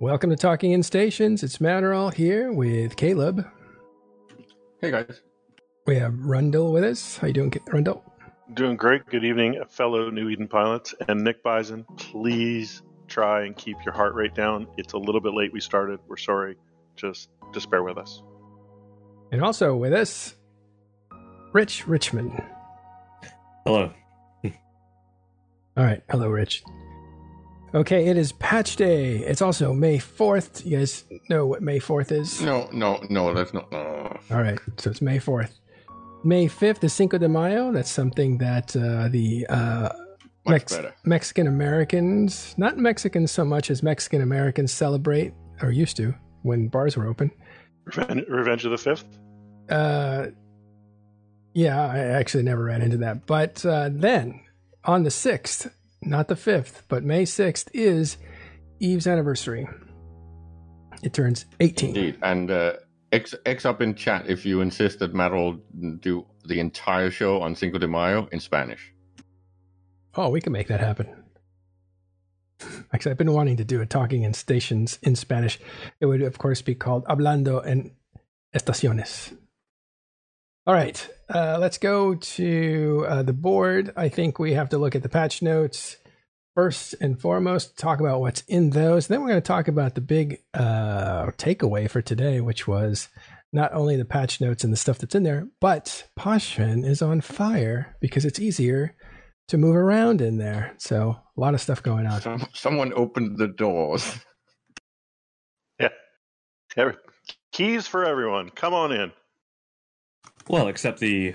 Welcome to Talking in Stations. It's Matterall here with Caleb. Hey guys. We have Rundle with us. How you doing, Rundle? Doing great. Good evening, fellow New Eden pilots. And Nick Bison, please try and keep your heart rate down. It's a little bit late. We started. We're sorry. Just just bear with us. And also with us, Rich Richmond. Hello. All right. Hello, Rich. Okay, it is patch day. It's also May 4th. You guys know what May 4th is? No, no, no, that's not. No. All right, so it's May 4th. May 5th is Cinco de Mayo. That's something that uh, the uh, Mex- Mexican Americans, not Mexicans so much as Mexican Americans, celebrate or used to when bars were open. Revenge, Revenge of the Fifth? Uh, yeah, I actually never ran into that. But uh, then on the 6th, not the 5th, but May 6th is Eve's anniversary. It turns 18. Indeed. And uh, X, X up in chat if you insist that Matt will do the entire show on Cinco de Mayo in Spanish. Oh, we can make that happen. Actually, I've been wanting to do a talking in stations in Spanish. It would, of course, be called Hablando en Estaciones. All right, uh, let's go to uh, the board. I think we have to look at the patch notes first and foremost, talk about what's in those. Then we're going to talk about the big uh, takeaway for today, which was not only the patch notes and the stuff that's in there, but Pochven is on fire because it's easier to move around in there. So a lot of stuff going on. Some, someone opened the doors. Yeah. Keys for everyone. Come on in. Well, except the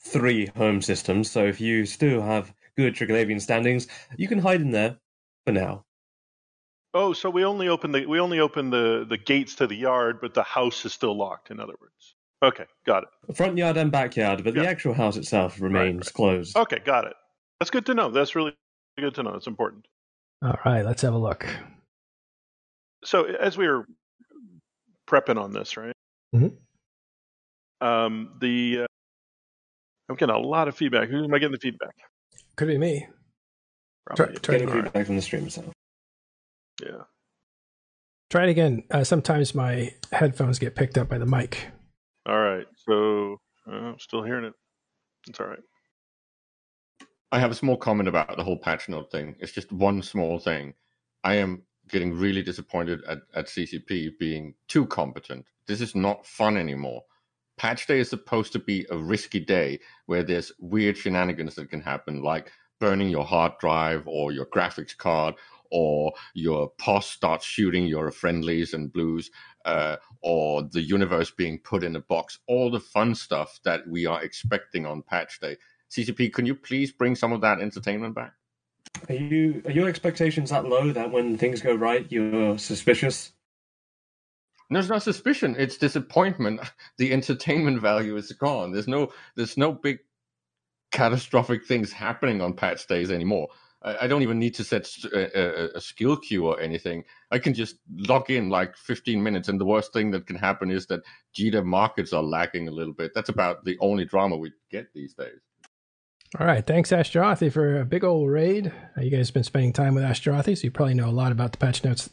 three home systems. So if you still have good Triglavian standings, you can hide in there for now. Oh, so we only open the we only open the the gates to the yard, but the house is still locked. In other words, okay, got it. Front yard and backyard, but yeah. the actual house itself remains right, right. closed. Okay, got it. That's good to know. That's really good to know. It's important. All right, let's have a look. So as we were prepping on this, right? Mm-hmm. Um, the uh, I'm getting a lot of feedback. Who am I getting the feedback? Could be me. Probably. Try, getting feedback right. from the stream itself. Yeah. Try it again. Uh, sometimes my headphones get picked up by the mic. All right. So uh, I'm still hearing it. It's all right. I have a small comment about the whole patch note thing. It's just one small thing. I am getting really disappointed at, at CCP being too competent. This is not fun anymore patch day is supposed to be a risky day where there's weird shenanigans that can happen, like burning your hard drive or your graphics card, or your POS starts shooting your friendlies and blues, uh, or the universe being put in a box. All the fun stuff that we are expecting on patch day. CCP, can you please bring some of that entertainment back? Are you are your expectations that low that when things go right you're suspicious? There's no suspicion. It's disappointment. The entertainment value is gone. There's no there's no big catastrophic things happening on patch days anymore. I, I don't even need to set a, a, a, skill queue or anything. I can just log in like 15 minutes, and the worst thing that can happen is that GDEV markets are lagging a little bit. That's about the only drama we get these days. All right. Thanks, Ashterothi, for a big old raid. You guys have been spending time with Ashterothi, so you probably know a lot about the patch notes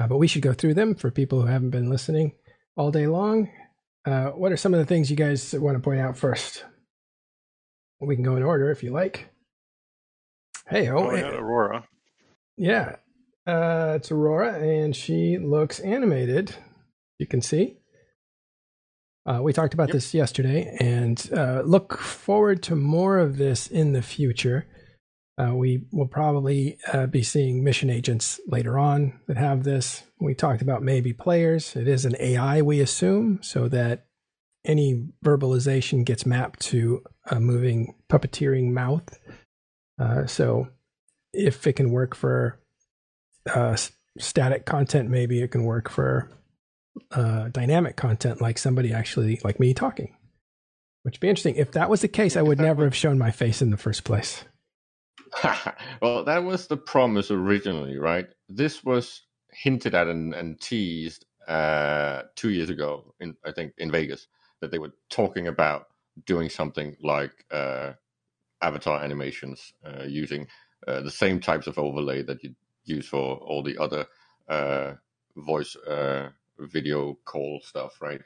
uh, but we should go through them for people who haven't been listening all day long. Uh, what are some of the things you guys want to point out first? We can go in order if you like. Hey, oh, oh yeah, Aurora. Yeah, uh, it's Aurora, and she looks animated. You can see. Uh, we talked about yep. this yesterday, and uh, look forward to more of this in the future. Uh, we will probably uh, be seeing mission agents later on that have this. We talked about maybe players. It is an AI, we assume, so that any verbalization gets mapped to a moving puppeteering mouth. Uh, so if it can work for uh, static content, maybe it can work for uh, dynamic content, like somebody actually, like me talking. Which would be interesting. If that was the case, I would never have shown my face in the first place. well, that was the promise originally, right? This was hinted at and, and teased uh, two years ago, in I think in Vegas, that they were talking about doing something like uh, avatar animations uh, using uh, the same types of overlay that you use for all the other uh, voice uh, video call stuff, right?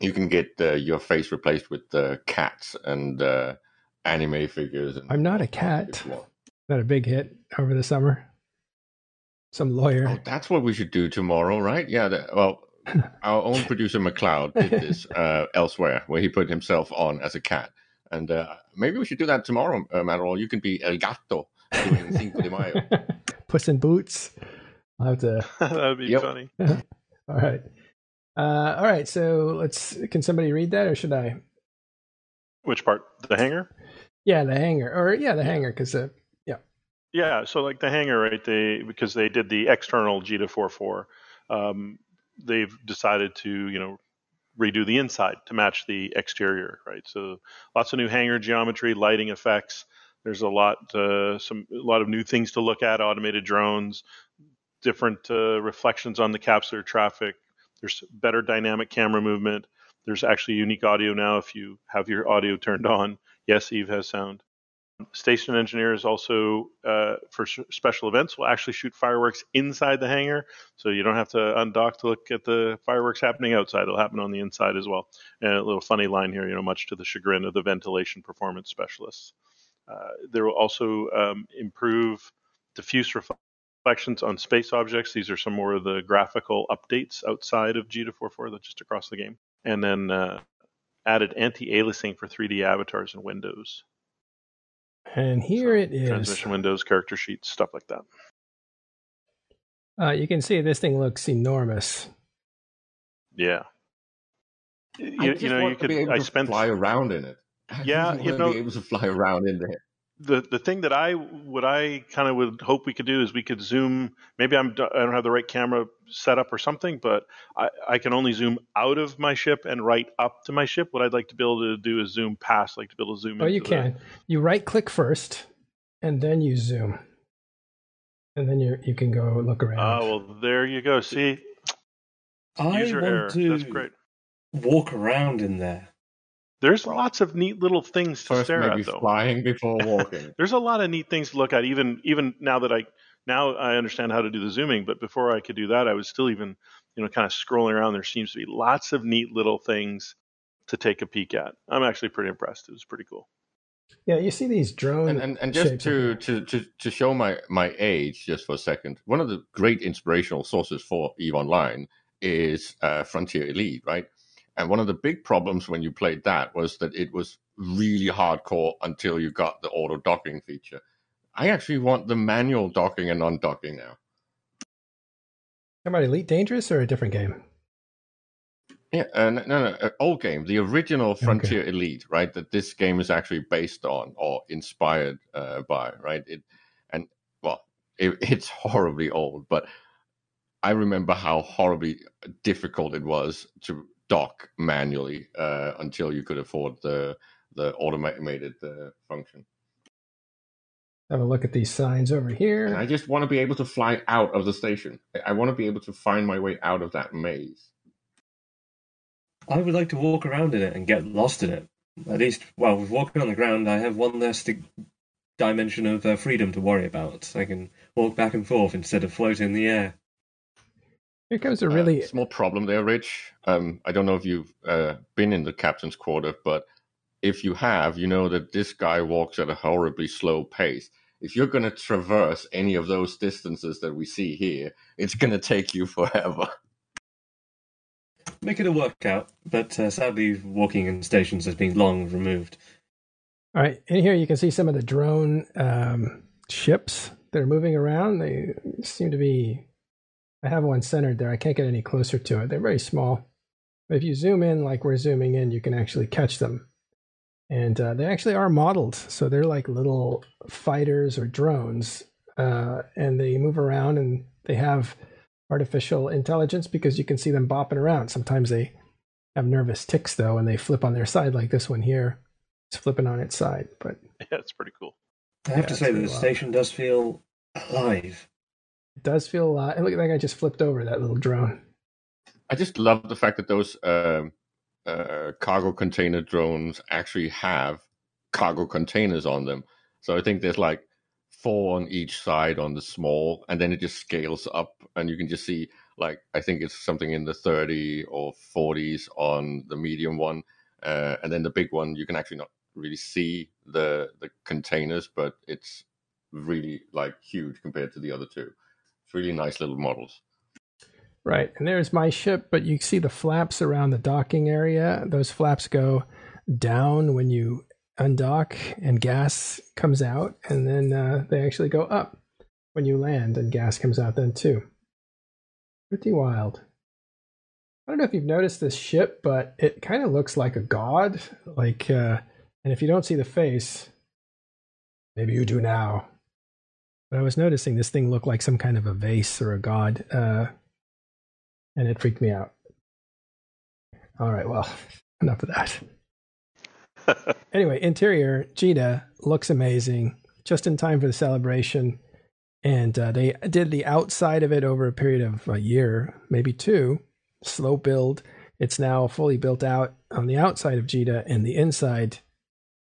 You can get your face replaced with cats and anime figures. And I'm not a cat. Not a big hit over the summer. Some lawyer. Oh, that's what we should do tomorrow, right? Yeah. The, well, our own producer McLeod did this uh, elsewhere, where he put himself on as a cat, and uh, maybe we should do that tomorrow, uh, Matt. You can be El Gato doing Cinco de Mayo. Puss in Boots. I'll have to. That'd be Yep. funny. all right. Uh, all right. So let's. Can somebody read that, or should I? Which part? The hangar? Yeah, the hanger, or yeah, the hanger, because uh, Yeah, Yeah, so like the hangar, right? They because they did the external Jita 4-4, um, they've decided to you know redo the inside to match the exterior, right? So lots of new hangar geometry, lighting effects. There's a lot, uh, some a lot of new things to look at. Automated drones, different uh, reflections on the capsular traffic. There's better dynamic camera movement. There's actually unique audio now if you have your audio turned on. Yes, Eve has sound. Station engineers also, uh, for special events, will actually shoot fireworks inside the hangar, so you don't have to undock to look at the fireworks happening outside. It'll happen on the inside as well. And a little funny line here, you know, much to the chagrin of the ventilation performance specialists. Uh, there will also um, improve diffuse reflections on space objects. These are some more of the graphical updates outside of Jita 4-4, that's just across the game. And then uh, added anti-aliasing for 3D avatars and windows. and here So, it is. Transmission windows, character sheets, stuff like that. Uh, you can see this thing looks enormous. Yeah. I You, just you know, want you to be could. able I to spent fly around in it. I Yeah, you know- to be able to fly around in there. The the thing that I what I kind of would hope we could do is we could zoom. Maybe I'm I don't have the right camera set up or something, but I, I can only zoom out of my ship and right up to my ship. What I'd like to be able to do is zoom past, like to be able to zoom. Oh, you into the- can. You right click first, and then you zoom, and then you you can go look around. Oh well, there you go. See, I user want error. to That's great. walk around in there. There's lots of neat little things to First, stare maybe at, though. flying before walking. There's a lot of neat things to look at. Even even now that I now I understand how to do the zooming, but before I could do that, I was still even you know kind of scrolling around. There seems to be lots of neat little things to take a peek at. I'm actually pretty impressed. It was pretty cool. yeah, you see these drone and, and, and just to, to, to, to show my, my age just for a second, one of the great inspirational sources for EVE Online is uh, Frontier Elite, right? And one of the big problems when you played that was that it was really hardcore until you got the auto docking feature. I actually want the manual docking and undocking now. About Elite Dangerous or a different game? Yeah, uh, no, no, no, uh, old game, the original Frontier Elite, right? That this game is actually based on or inspired uh, by, right? It and well, it, it's horribly old, but I remember how horribly difficult it was to dock manually uh, until you could afford the the automated uh, function. Have a look at these signs over And here. I just want to be able to fly out of the station. I- I want to be able to find my way out of that maze. I would like to walk around in it and get lost in it. At least, well, with walking on the ground, I have one less di- dimension of uh, freedom to worry about. I can walk back and forth instead of float in the air. Here comes a Uh, really small problem there, Rich. Um, I don't know if you've uh, been in the captain's quarter, but if you have, you know that this guy walks at a horribly slow pace. If you're going to traverse any of those distances that we see here, it's going to take you forever. Make it a workout, but uh, sadly, walking in stations has been long removed. All right, in here you can see some of the drone um, ships that are moving around. They seem to be. I have one centered there. I can't get any closer to it. They're very small. But if you zoom in, like we're zooming in, you can actually catch them. And uh, they actually are modeled, so they're like little fighters or drones, uh, and they move around and they have artificial intelligence because you can see them bopping around. Sometimes they have nervous ticks though, and they flip on their side, like this one here. It's flipping on its side, but Yeah, it's pretty cool. I have Yeah, to say that the a while. station does feel alive. It does feel a lot. And look, at that guy just flipped over that little drone. I just love the fact that those um, uh, cargo container drones actually have cargo containers on them. So I think there's like four on each side on the small, and then it just scales up and you can just see like I think it's something in the 30 or 40s on the medium one, uh, and then the big one you can actually not really see the the containers, but it's really like huge compared to the other two. Really nice little models. Right, and there's my ship, but you see the flaps around the docking area. Those flaps go down when you undock and gas comes out, and then uh, they actually go up when you land, and gas comes out then too. Pretty wild. I don't know if you've noticed this ship, but it kind of looks like a god. Like, uh, and if you don't see the face, maybe you do now. But I was noticing this thing looked like some kind of a vase or a god. Uh, and it freaked me out. All right, well, enough of that. anyway, interior, Jita looks amazing, just in time for the celebration. And uh, they did the outside of it over a period of a year, maybe two, slow build. It's now fully built out on the outside of Jita, and the inside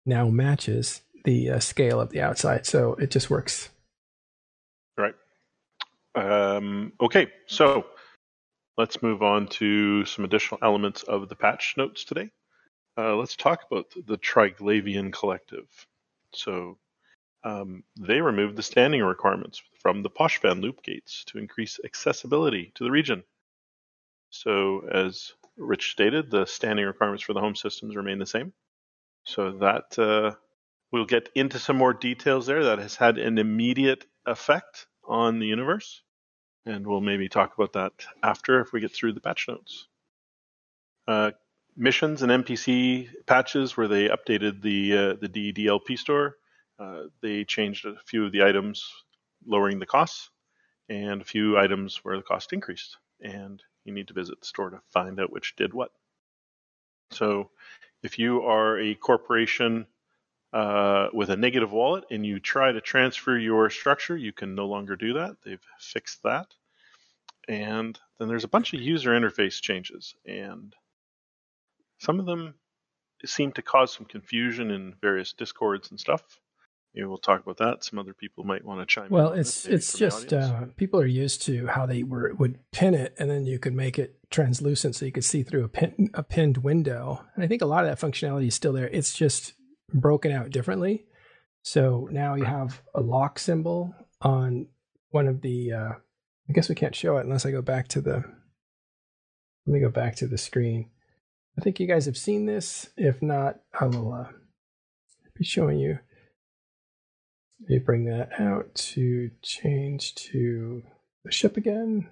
now matches the uh, scale of the outside. So it just works. Um, okay, so let's move on to some additional elements of the patch notes today. Uh, let's talk about the Triglavian Collective. So um, they removed the standing requirements from the Pochven loop gates to increase accessibility to the region. So, as Rich stated, the standing requirements for the home systems remain the same. So that uh, we'll get into some more details there. That has had an immediate effect on the universe and we'll maybe talk about that after if we get through the patch notes. Uh, missions and NPC patches where they updated the uh, the DDLP store. Uh, they changed a few of the items, lowering the costs, and a few items where the cost increased. And you need to visit the store to find out which did what. So, if you are a corporation uh, with a negative wallet and you try to transfer your structure, you can no longer do that. They've fixed that. And then there's a bunch of user interface changes, and some of them seem to cause some confusion in various discords and stuff. Maybe we'll talk about that. Some other people might want to chime well, in. Well, it's it's just uh, people are used to how they were would pin it, and then you could make it translucent so you could see through a pin, a pinned window. And I think a lot of that functionality is still there. It's just broken out differently. So now you have a lock symbol on one of the. Uh, I guess we can't show it unless I go back to the. Let me go back to the screen. I think you guys have seen this. If not, I will uh, be showing you. Let me bring that out to change to the ship again.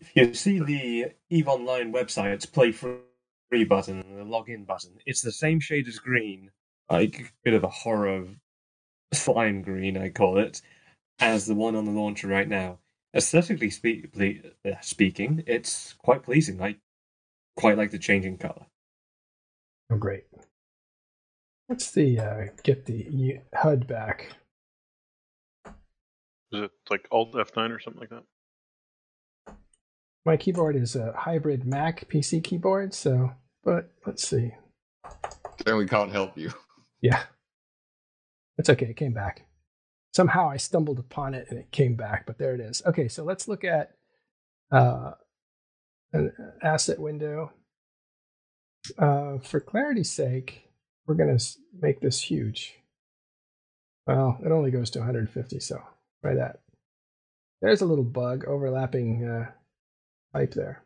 If you see the EVE Online website's play free button, and the login button, it's the same shade as green, like a bit of a horror slime green, I call it, as the one on the launcher right now. Aesthetically speak, uh, speaking, it's quite pleasing. I quite like the changing color. Oh, great. Let's the uh, get the HUD back. Is it like Alt F9 or something like that? My keyboard is a hybrid Mac PC keyboard, so but let's see. Then we can't help you. Yeah. It's okay. It came back. Somehow I stumbled upon it and it came back, but there it is. Okay, so let's look at uh, an asset window. Uh, for clarity's sake, we're going to make this huge. Well, it only goes to 150, so try that. There's a little bug overlapping uh, pipe there.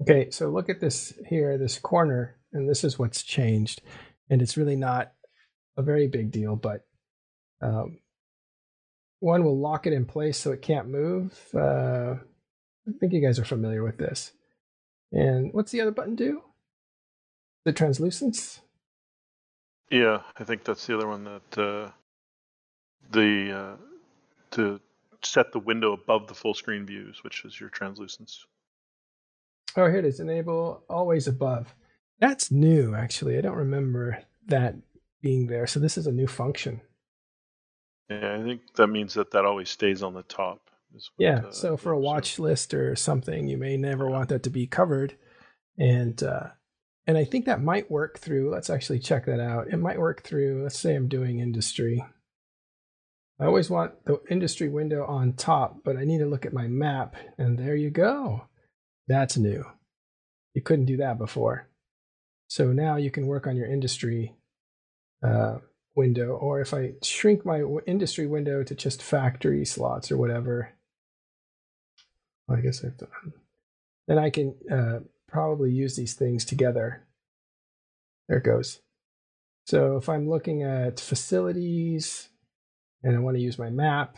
Okay, so look at this here, this corner, and this is what's changed. And it's really not a very big deal, but um, one will lock it in place so it can't move. Uh, I think you guys are familiar with this. And what's the other button do? The translucence? Yeah, I think that's the other one that uh, the uh, to set the window above the full screen views, which is your translucence. Oh, here it is. Enable always above. That's new, actually. I don't remember that being there. So this is a new function. Yeah, I think that means that that always stays on the top. Yeah. So for a watch so. list or something, you may never want that to be covered, and uh, and I think that might work through. Let's actually check that out. It might work through. Let's say I'm doing industry. I always want the industry window on top, but I need to look at my map, and there you go. That's new. You couldn't do that before. So now you can work on your industry uh, window, or if I shrink my industry window to just factory slots or whatever, I guess I've done. Then I can uh, probably use these things together. There it goes. So if I'm looking at facilities and I want to use my map,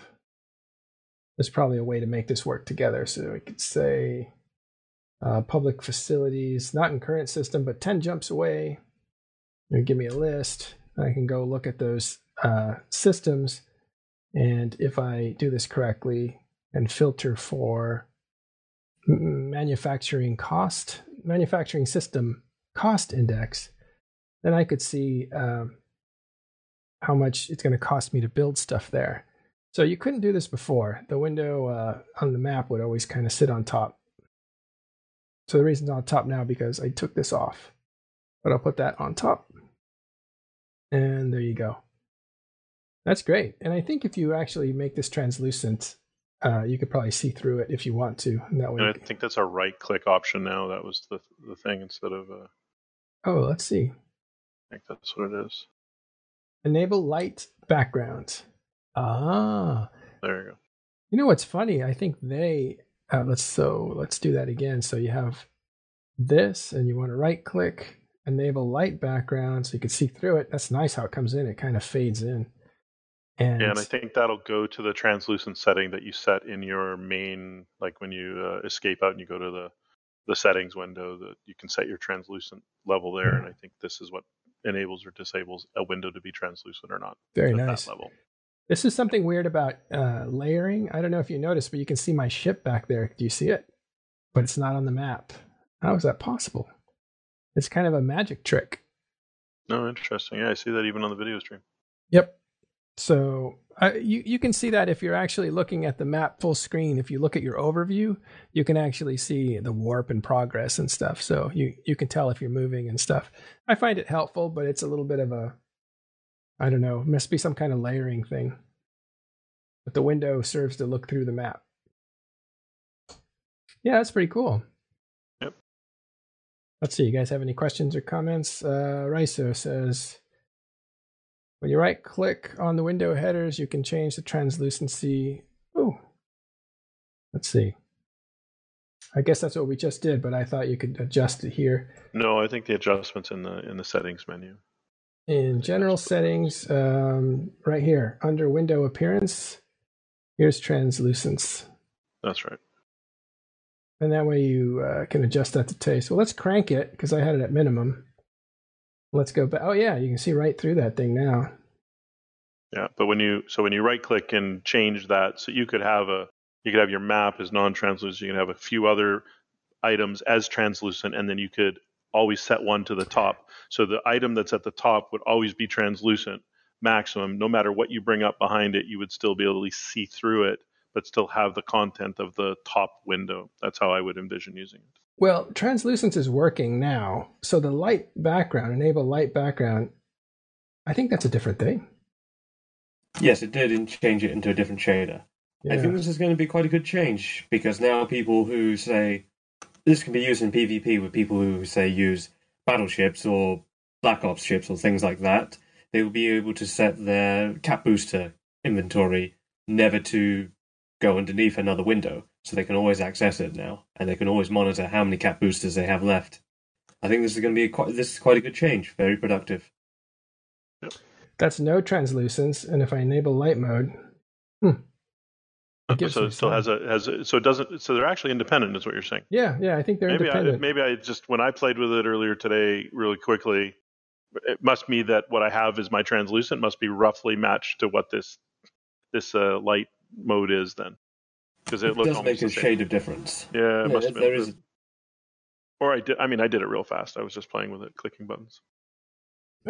there's probably a way to make this work together. So we could say uh, public facilities, not in current system, but 10 jumps away. Give me a list. I can go look at those uh, systems. And if I do this correctly and filter for manufacturing cost, manufacturing system cost index, then I could see um, how much it's going to cost me to build stuff there. So you couldn't do this before. The window uh, on the map would always kind of sit on top. So the reason it's on top now because I took this off. But I'll put that on top. And there you go. That's great. And I think if you actually make this translucent, uh, you could probably see through it if you want to. And that way, and I think that's a right click option now. That was the the thing instead of. Uh, oh, let's see. I think that's what it is. Enable light background. Ah. There you go. You know what's funny? I think they uh, let's so let's do that again. So you have this, and you want to right click, enable light background, so you can see through it. That's nice how it comes in. It kind of fades in. And, yeah, and I think that'll go to the translucent setting that you set in your main, like when you uh, escape out and you go to the the settings window, that you can set your translucent level there. And I think this is what enables or disables a window to be translucent or not. Very nice. level. This is something weird about uh, layering. I don't know if you noticed, but you can see my ship back there. Do you see it? But it's not on the map. How is that possible? It's kind of a magic trick. No, interesting. Yeah, I see that even on the video stream. Yep. So uh, you you can see that if you're actually looking at the map full screen. If you look at your overview, you can actually see the warp and progress and stuff. So you you can tell if you're moving and stuff. I find it helpful, but it's a little bit of a I don't know, must be some kind of layering thing. But the window serves to look through the map. Yeah, that's pretty cool. Let's see, you guys have any questions or comments? Uh, Raiso says, when you right click on the window headers, you can change the translucency. Oh, let's see. I guess that's what we just did, but I thought you could adjust it here. No, I think the adjustments in the in the settings menu. In general settings, um, right here under window appearance, here's translucence. That's right. And that way you uh, can adjust that to taste. Well, let's crank it because I had it at minimum. Let's go back. Oh yeah, you can see right through that thing now. Yeah, but when you so when you right click and change that, so you could have a you could have your map as non-translucent. You can have a few other items as translucent, and then you could always set one to the top. So the item that's at the top would always be translucent maximum. No matter what you bring up behind it, you would still be able to see through it, but still have the content of the top window. That's how I would envision using it. Well, translucence is working now. So the light background, enable light background, I think that's a different thing. Yes, it did and change it into a different shader. Yeah. I think this is going to be quite a good change because now people who say this can be used in PvP with people who say use battleships or Black Ops ships or things like that. They will be able to set their cap booster inventory never to go underneath another window so they can always access it now, and they can always monitor how many cap boosters they have left. I think this is going to be quite this is quite a good change. Very productive. Yep. That's no translucence, and if I enable light mode, hmm. So it still has a has a, so it doesn't so they're actually independent is what you're saying. Yeah, yeah, I think they're maybe independent. I, maybe I just when I played with it earlier today, really quickly, it must be that what I have is my translucent must be roughly matched to what this this uh, light mode is then because it, it does make a shade of difference. Yeah, yeah must there is. Or I did. I mean, I did it real fast. I was just playing with it, clicking buttons.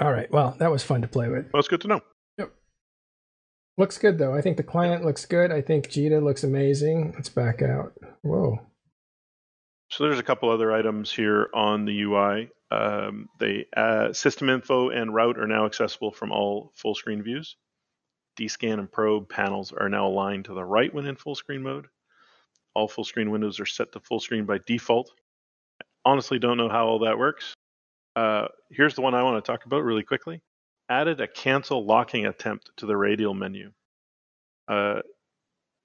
All right. Well, that was fun to play with. Well, it's good to know. Yep. Looks good though. I think the client looks good. I think Jita looks amazing. Let's back out. Whoa. So there's a couple other items here on the UI. Um, the uh, system info and route are now accessible from all full screen views. D-scan and probe panels are now aligned to the right when in full screen mode. All full screen windows are set to full screen by default. Honestly, don't know how all that works. Uh, here's the one I want to talk about really quickly. Added a cancel locking attempt to the radial menu. Uh,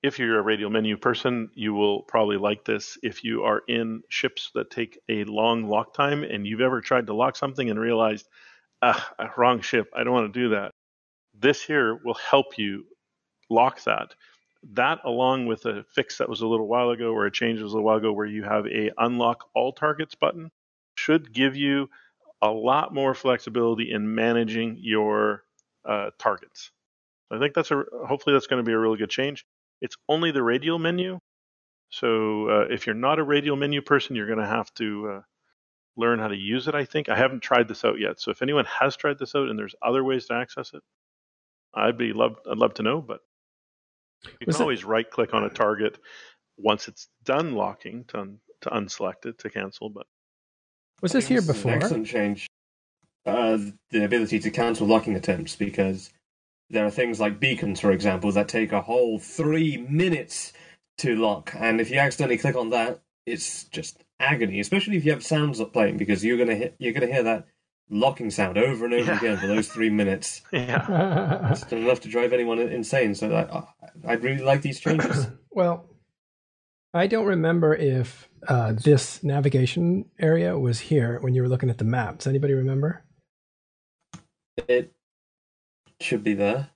if you're a radial menu person, you will probably like this. If you are in ships that take a long lock time and you've ever tried to lock something and realized, ah, wrong ship, I don't want to do that. This here will help you lock that. That, along with a fix that was a little while ago, or a change that was a little while ago, where you have a unlock all targets button, should give you a lot more flexibility in managing your uh, targets. I think that's a hopefully that's going to be a really good change. It's only the radial menu, so uh, if you're not a radial menu person, you're going to have to uh, learn how to use it. I think I haven't tried this out yet, so if anyone has tried this out and there's other ways to access it, I'd be love I'd love to know. But you Was can it- always right click on a target once it's done locking to un- to unselect it to cancel. But Was this here before? An excellent change. Uh, the ability to cancel locking attempts because there are things like beacons, for example, that take a whole three minutes to lock, and if you accidentally click on that, it's just agony. Especially if you have sounds up playing, because you're gonna hit, you're gonna hear that locking sound over and over Yeah. again for those three minutes. yeah, It's enough to drive anyone insane. So that, uh, I'd really like these changes. well, I don't remember if uh, this navigation area was here when you were looking at the map. Does anybody remember? it should be there.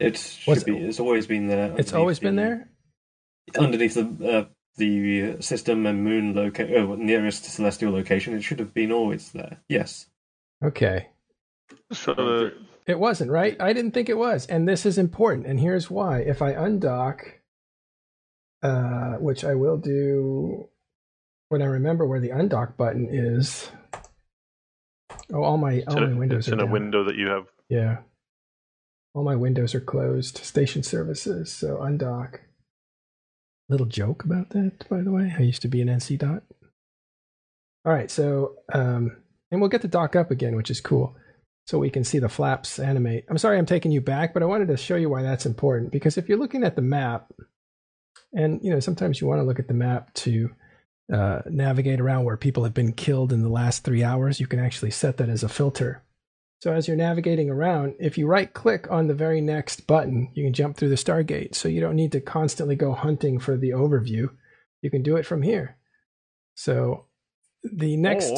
It should What's- be. It's always been there. It's underneath always been the- there. underneath the uh, the system and moon loca- oh, nearest celestial location. It should have been always there. Yes. Okay. so the, It wasn't, right? I didn't think it was. And this is important. And here's why. If I undock, uh, which I will do when I remember where the undock button is. Oh, all my all my a, windows it's are in a down. window that you have. Yeah. All my windows are closed. Station services. So undock. Little joke about that, by the way. I used to be an NC dot. All right, so um, and we'll get the dock up again, which is cool. So we can see the flaps animate. I'm sorry I'm taking you back, but I wanted to show you why that's important. Because if you're looking at the map, and you know, sometimes you want to look at the map to uh, navigate around where people have been killed in the last three hours, you can actually set that as a filter. So as you're navigating around, if you right click on the very next button, you can jump through the Stargate. So you don't need to constantly go hunting for the overview. You can do it from here. So the next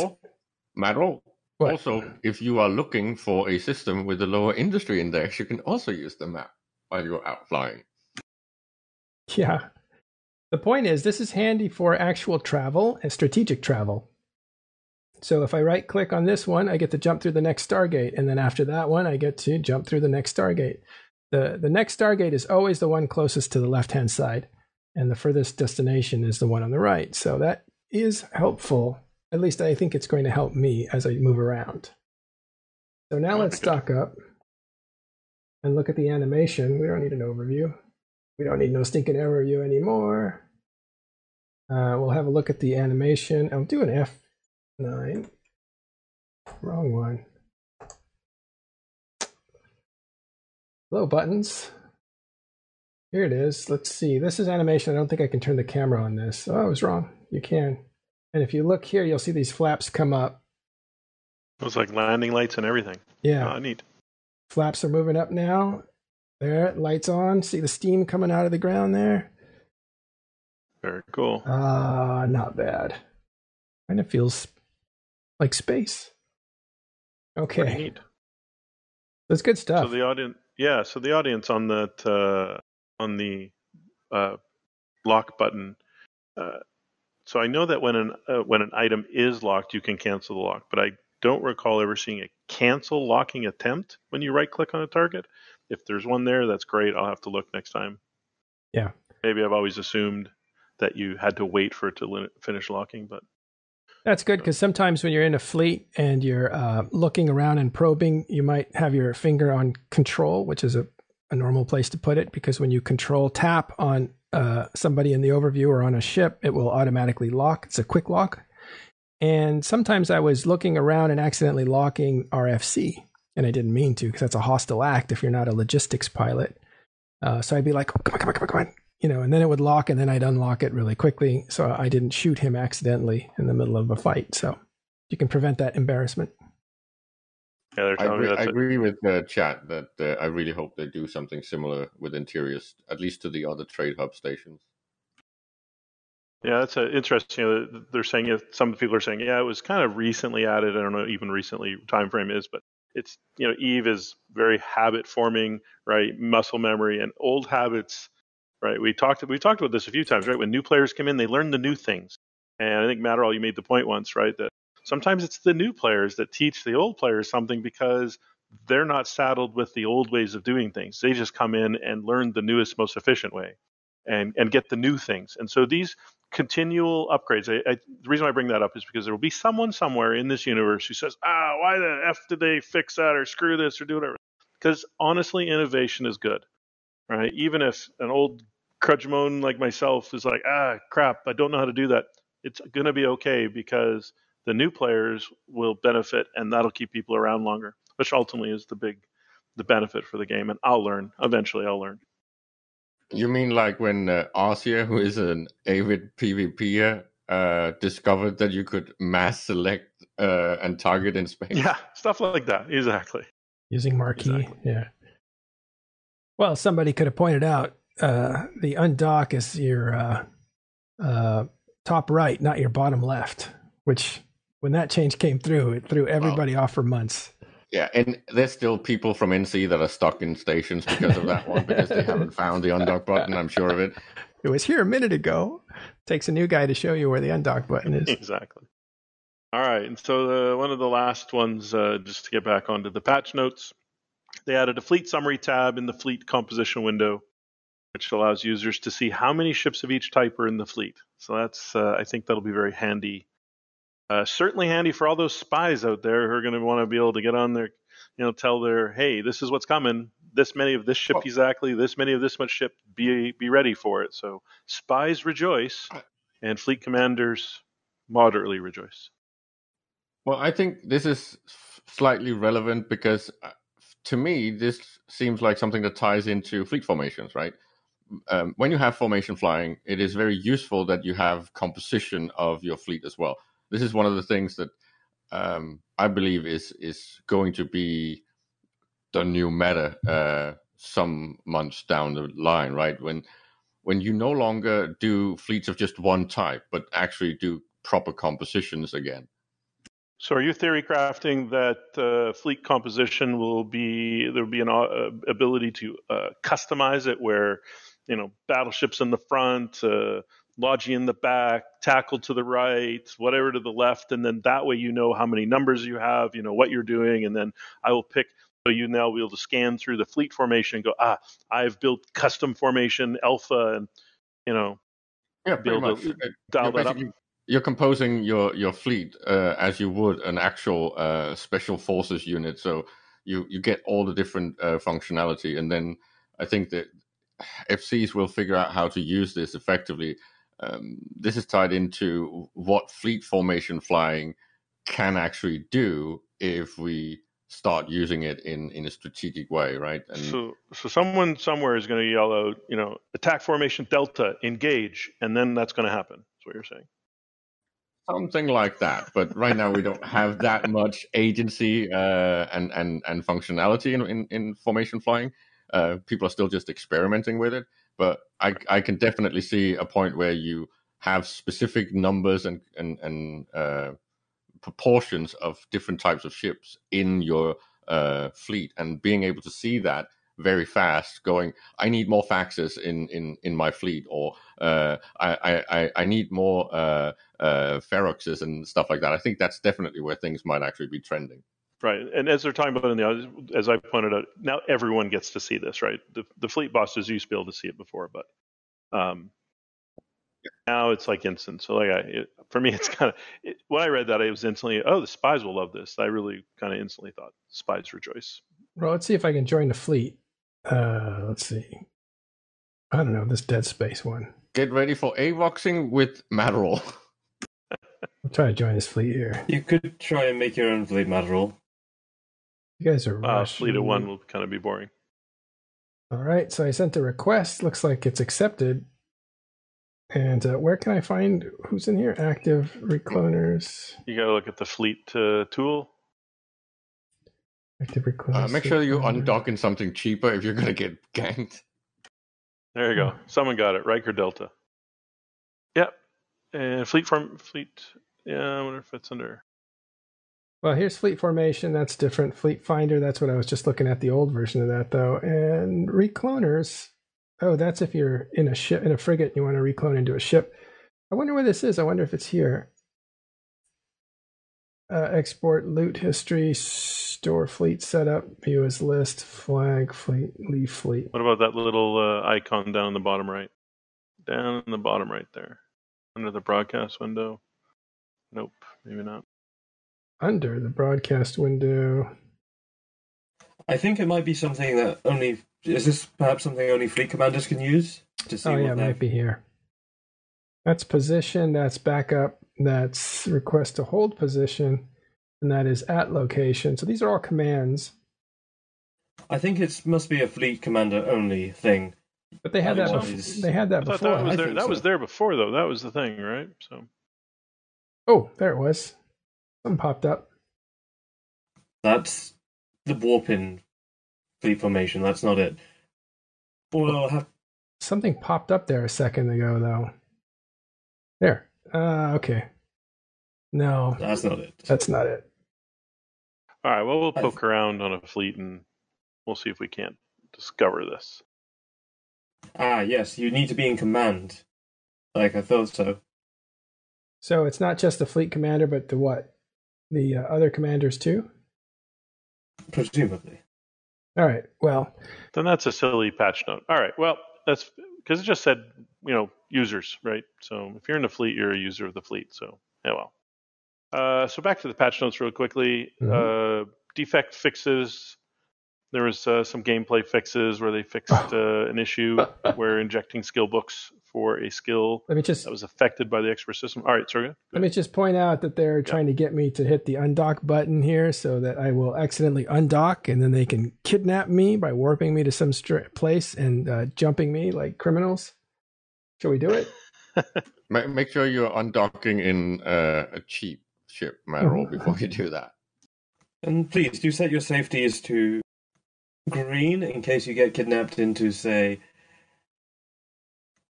What? also, if you are looking for a system with a lower industry index, you can also use the map while you're out flying. Yeah. The point is, this is handy for actual travel and strategic travel. So if I right click on this one, I get to jump through the next Stargate. And then after that one, I get to jump through the next Stargate. The, the next Stargate is always the one closest to the left hand side, and the furthest destination is the one on the right. So that is helpful. At least I think it's going to help me as I move around. So now let's dock up and look at the animation. We don't need an overview. We don't need no stinking overview anymore. Uh, we'll have a look at the animation. I'll do an F9. Wrong one. Hello, buttons. Here it is. Let's see. This is animation. I don't think I can turn the camera on this. Oh, I was wrong. You can. And if you look here, you'll see these flaps come up. It was like landing lights and everything. Yeah. Oh, neat. Flaps are moving up now. There, lights on. See the steam coming out of the ground there? Very cool. Ah, not bad. Kind of feels like space. Pretty Okay, neat. that's good stuff. So the audience, yeah. So the audience on that uh, on the uh, lock button. Uh, so I know that when an uh, when an item is locked, you can cancel the lock, but I don't recall ever seeing a cancel locking attempt when you right click on a target. If there's one there, that's great. I'll have to look next time. Yeah. Maybe I've always assumed that you had to wait for it to li- finish locking, but That's good because sometimes when you're in a fleet and you're uh, looking around and probing, you might have your finger on control, which is a, a normal place to put it because when you control tap on uh, somebody in the overview or on a ship, it will automatically lock. It's a quick lock. And sometimes I was looking around and accidentally locking RFC. and I didn't mean to because that's a hostile act if you're not a logistics pilot. Uh, so I'd be like, oh, come on, come on, come on, come on, you know, and then it would lock, and then I'd unlock it really quickly, so I didn't shoot him accidentally in the middle of a fight. So you can prevent that embarrassment. Yeah, I agree, I agree with the chat that uh, I really hope they do something similar with interiors, at least to the other trade hub stations. Yeah, that's uh, interesting. You know, they're saying it, some people are saying, yeah, it was kind of recently added. I don't know even recently time frame is, but it's you know Eve is very habit forming, right? Muscle memory and old habits, right? We talked we talked about this a few times, right? When new players come in, they learn the new things, and I think Matterall, you made the point once, right? That sometimes it's the new players that teach the old players something because they're not saddled with the old ways of doing things. They just come in and learn the newest, most efficient way, and and get the new things. And so these continual upgrades. I, I, the reason I bring that up is because there will be someone somewhere in this universe who says, "Ah, why the f did they fix that or screw this or do whatever?" Because honestly, innovation is good, right? Even if an old crudgemone like myself is like, "Ah, crap, I don't know how to do that," it's going to be okay because the new players will benefit, and that'll keep people around longer, which ultimately is the big, the benefit for the game. And I'll learn eventually. I'll learn. You mean like when uh, Arcia, who is an avid PvPer, uh, discovered that you could mass select uh, and target in space? Yeah, stuff like that. Exactly. using marquee. Exactly. Yeah. Well, somebody could have pointed out uh, the undock is your uh, uh, top right, not your bottom left. Which, when that change came through, it threw everybody off for months. Yeah, and there's still people from NC that are stuck in stations because of that one, because they haven't found the undock button. I'm sure of it. It was here a minute ago. Takes a new guy to show you where the undock button is. exactly. All right, and so the, one of the last ones, uh, just to get back onto the patch notes, they added a fleet summary tab in the fleet composition window, which allows users to see how many ships of each type are in the fleet. So that's, uh, I think that'll be very handy. Uh, certainly handy for all those spies out there who are going to want to be able to get on their, you know, tell their, hey, this is what's coming. This many of this ship Well- exactly. This many of this much ship. Be be ready for it. So spies rejoice, and fleet commanders moderately rejoice. Well, I think this is slightly relevant because uh, to me, this seems like something that ties into fleet formations, right? Um, when you have formation flying, it is very useful that you have composition of your fleet as well. This is one of the things that um, I believe is is going to be the new meta uh, some months down the line, right? When when you no longer do fleets of just one type, but actually do proper compositions again. So, are you theory crafting that uh, fleet composition will be there will be an uh, ability to uh, customize it, where you know battleships in the front, uh, Logi in the back, tackle to the right, whatever to the left, and then that way you know how many numbers you have, you know what you're doing, and then I will pick. So you now be able to scan through the fleet formation and go, ah, I've built custom formation alpha, and you know Yeah, pretty much. you're that up. You're composing your your fleet uh, as you would an actual uh, special forces unit, so you you get all the different uh, functionality, and then I think that FCs will figure out how to use this effectively. Um, this is tied into what fleet formation flying can actually do if we start using it in in a strategic way, right? And So, so someone somewhere is going to yell out, you know, attack formation delta, engage, and then that's going to happen. That's what you're saying. something like that. But right now we don't have that much agency uh, and and and functionality in in, in formation flying. Uh, people are still just experimenting with it. But I I can definitely see a point where you have specific numbers and and and uh, proportions of different types of ships in your uh, fleet, and being able to see that very fast going i need more faxes in in in my fleet or uh i i i need more uh uh feroxes and stuff like that. I think that's definitely where things might actually be trending Right. And as they're talking about in the, as I pointed out, now everyone gets to see this, right? The, the fleet bosses used to be able to see it before, but um, now it's like instant. So like I, it, for me, it's kind of, it, when I read that, I was instantly, oh, the spies will love this. I really kind of instantly thought spies rejoice. Well, let's see if I can join the fleet. Uh, let's see. I don't know this Dead Space one. get ready for avoxing with Matterall. I'll try to join this fleet here. You could try and make your own fleet Matterall. You guys are Uh, rushing. fleet of one will kind of be boring. All right, so I sent a request. Looks like it's accepted. And uh, where can I find who's in here? Active recloners. You got to look at the fleet uh, tool. Active recloners. Uh, make sure you recloners. undock in something cheaper if you're gonna get ganked. There you go. Hmm. Someone got it. Riker Delta. Yep. And fleet form fleet. Yeah, I wonder if it's under. Well, here's fleet formation. That's different. Fleet finder. That's what I was just looking at. The old version of that, though. And recloners. Oh, that's if you're in a ship in a frigate. and You want to reclone into a ship. I wonder where this is. I wonder if it's here. Uh, export loot history, store fleet setup, view as list, flag fleet, leave fleet. What about that little uh, icon down in the bottom right? Down in the bottom right there, under the broadcast window. Nope, maybe not. Under the broadcast window. I think it might be something that only is this perhaps something only fleet commanders can use to see Oh what yeah, it might be here. That's position. That's backup. That's request to hold position, and that is at location. So these are all commands, I think it must be a fleet commander only thing. but they had that. Otherwise- Bef- they had that before. that was there. That so. was there before, though. That was the thing, right? So Oh, there it was. Something popped up. That's the warping fleet formation. That's not it. Or I'll have Something popped up there a second ago, though. There. Uh, okay. No, that's not it. that's not it. all right. Well, we'll I- poke around on a fleet and we'll see if we can't discover this. Ah, yes, you need to be in command. Like I thought so. So it's not just the fleet commander, but the what? The uh, other commanders too. Presumably. All right. Well, Then that's a silly patch note. All right. Well, that's because it just said you know users, right? So if you're in the fleet, you're a user of the fleet. So yeah, well. Uh, so back to the patch notes real quickly. Uh, defect fixes. There was uh, some gameplay fixes where they fixed uh, an issue where injecting skill books for a skill let me just that was affected by the expert system. All right, sorry. Let me just point out that they're trying to get me to hit the undock button here so that I will accidentally undock and then they can kidnap me by warping me to some str- place and uh, jumping me like criminals. Shall we do it? Ma- make sure you're undocking in uh, a cheap ship, Madroll, before you do that. And please do set your safeties to green in case you get kidnapped into, say,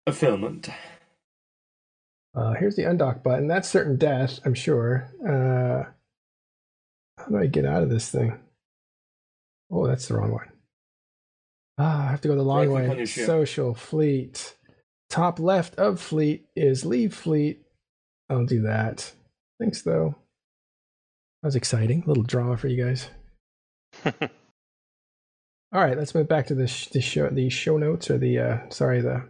a filament. Uh, here's the undock button. That's certain death, I'm sure. Uh, how do I get out of this thing? Oh, that's the wrong one. Ah, I have to go the long Right-click way. Social fleet. Top left of fleet is leave fleet. I'll do that. Thanks, though. That was exciting. A little drama for you guys. All right, let's move back to the sh- the show the show notes or the uh sorry the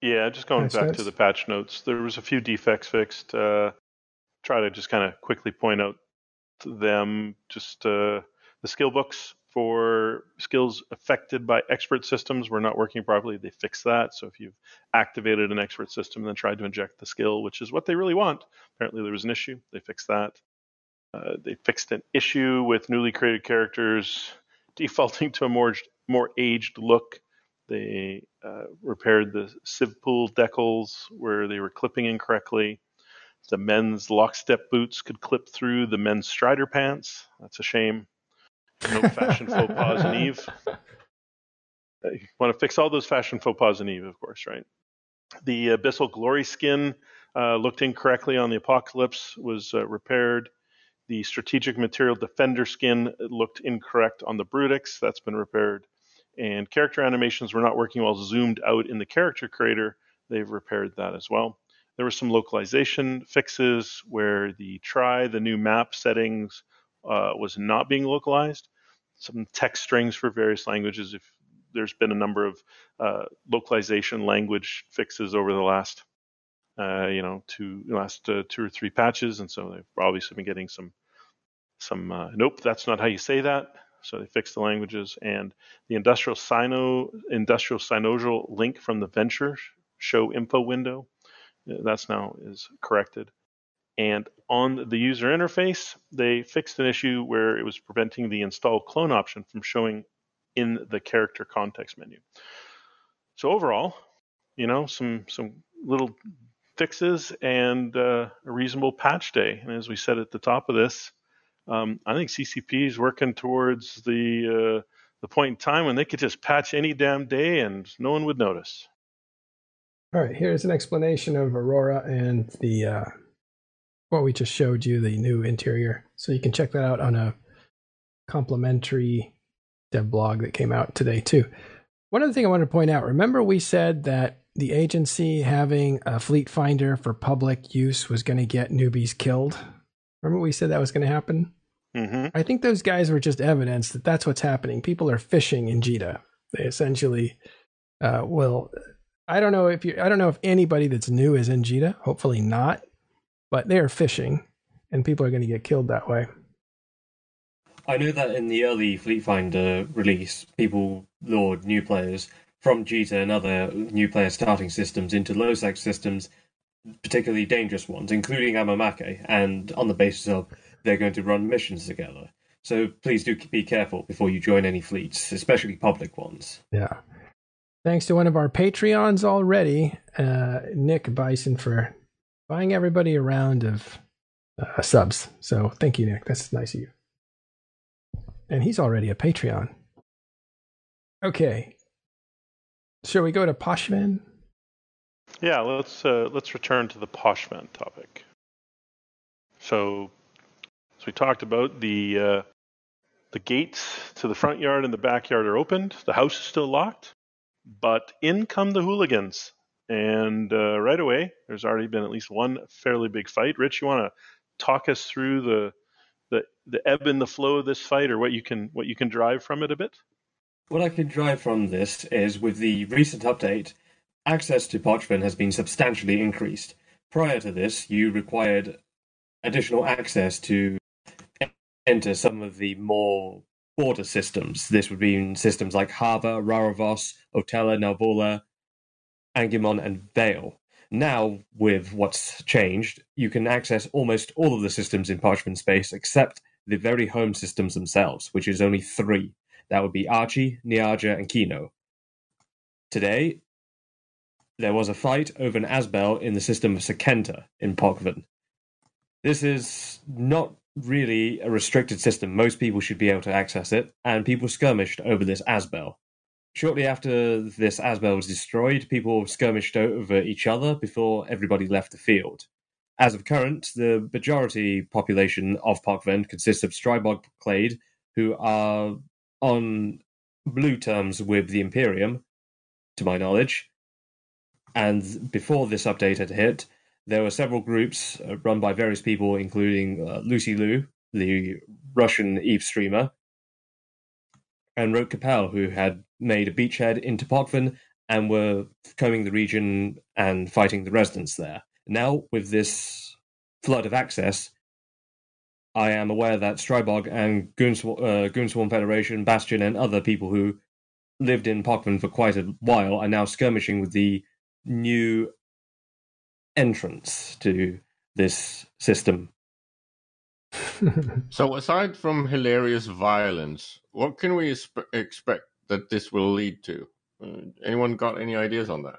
Yeah, just going back notes? to the patch notes, there was a few defects fixed. Uh, try to just kind of quickly point out them. Just uh, the skill books for skills affected by expert systems were not working properly. They fixed that. So if you've activated an expert system and then tried to inject the skill, which is what they really want, apparently there was an issue. They fixed that. Uh, they fixed an issue with newly created characters defaulting to a more more aged look. They uh, repaired the civ pool decals where they were clipping incorrectly. The men's lockstep boots could clip through the men's strider pants. That's a shame. No fashion faux pas in Eve. Uh, You want to fix all those fashion faux pas in Eve, of course, right? The abyssal glory skin uh, looked incorrectly on the apocalypse, was uh, repaired. The strategic material defender skin looked incorrect on the Brutix. That's been repaired. And character animations were not working well zoomed out in the character creator. They've repaired that as well. There were some localization fixes where the try the new map settings uh, was not being localized. Some text strings for various languages. If there's been a number of uh, localization language fixes over the last, uh, you know, two last uh, two or three patches, and so they've obviously been getting some some. Uh, nope, that's not how you say that. So they fixed the languages and the industrial sino industrial synovial link from the venture show info window. uh, That's now is corrected. And on the user interface, they fixed an issue where it was preventing the install clone option from showing in the character context menu. So overall, you know, some some little fixes and uh, a reasonable patch day. And as we said at the top of this, um, I think CCP is working towards the uh, the point in time when they could just patch any damn day and no one would notice. All right, here's an explanation of Aurora and the uh, what we just showed you, the new interior. So you can check that out on a complimentary dev blog that came out today too. One other thing I want to point out, remember we said that the agency having a fleet finder for public use was going to get newbies killed? Remember we said that was going to happen? Mm-hmm. I think those guys were just evidence that that's what's happening. People are fishing in Jita. They essentially uh, will. I don't know if you. I don't know if anybody that's new is in Jita. Hopefully not. But they are fishing, and people are going to get killed that way. I know that in the early Fleet Finder release, people lured new players from Jita and other new player starting systems into low sec systems, particularly dangerous ones, including Amamake, and on the basis of they're going to run missions together. So please do be careful before you join any fleets, especially public ones. Yeah. Thanks to one of our Patreons already, uh, Nick Bison, for buying everybody a round of uh, subs. So thank you, Nick. That's nice of you. And he's already a Patreon. Okay. Shall we go to Pochven? Yeah, let's uh, let's return to the Pochven topic. So, we talked about, the uh, the gates to the front yard and the backyard are opened. The house is still locked, but in come the hooligans, and uh, right away there's already been at least one fairly big fight. Rich, you want to talk us through the the the ebb and the flow of this fight, or what you can what you can drive from it a bit? What I can drive from this is with the recent update, access to Pochven has been substantially increased. Prior to this, you required additional access to enter some of the more border systems. This would be systems like Harbor, Raravoss, Otela, Nalvula, Angymonne, and Vale. Now, with what's changed, you can access almost all of the systems in Pochven space except the very home systems themselves, which is only three. That would be Archee, Niarja, and Kino. Today, there was a fight over an Azbel in the system of Sakenta in Pochven. This is not really a restricted system. Most people should be able to access it, and people skirmished over this Azbel. Shortly after this Azbel was destroyed, people skirmished over each other before everybody left the field. As of current, the majority population of Pochven consists of Strybog Clade, who are on blue terms with the Imperium, to my knowledge. And before this update had hit, there were several groups uh, run by various people, including uh, Lucy Liu, the Russian Eve streamer, and Roke Capel, who had made a beachhead into Pochven and were combing the region and fighting the residents there. Now, with this flood of access, I am aware that Strybog and Goonswarm, uh, Goonswarm Federation, Bastion, and other people who lived in Pochven for quite a while are now skirmishing with the new entrance to this system. so, aside from hilarious violence, what can we expect that this will lead to? Uh, anyone got any ideas on that?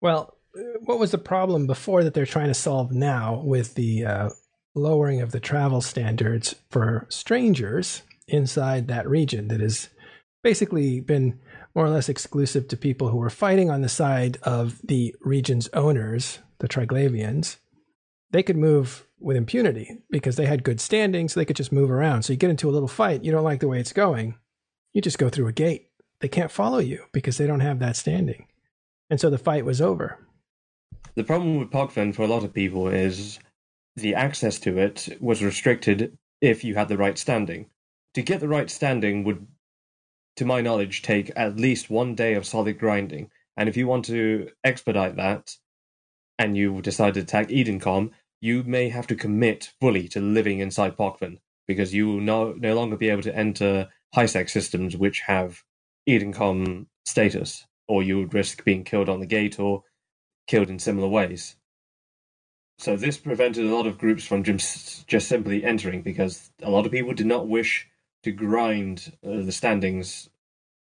Well, what was the problem before that they're trying to solve now with the uh, lowering of the travel standards for strangers inside that region that has basically been more or less exclusive to people who were fighting on the side of the region's owners, the Triglavians. They could move with impunity because they had good standing, so they could just move around. So you get into a little fight, you don't like the way it's going, you just go through a gate. They can't follow you because they don't have that standing. And so the fight was over. The problem with Pochven for a lot of people is the access to it was restricted if you had the right standing. To get the right standing would, to my knowledge, take at least one day of solid grinding. And if you want to expedite that, and you decide to attack Edencom, you may have to commit fully to living inside Pochven, because you will no, no longer be able to enter high-sec systems which have Edencom status, or you would risk being killed on the gate or killed in similar ways. So this prevented a lot of groups from just, just simply entering because a lot of people did not wish to grind uh, the standings,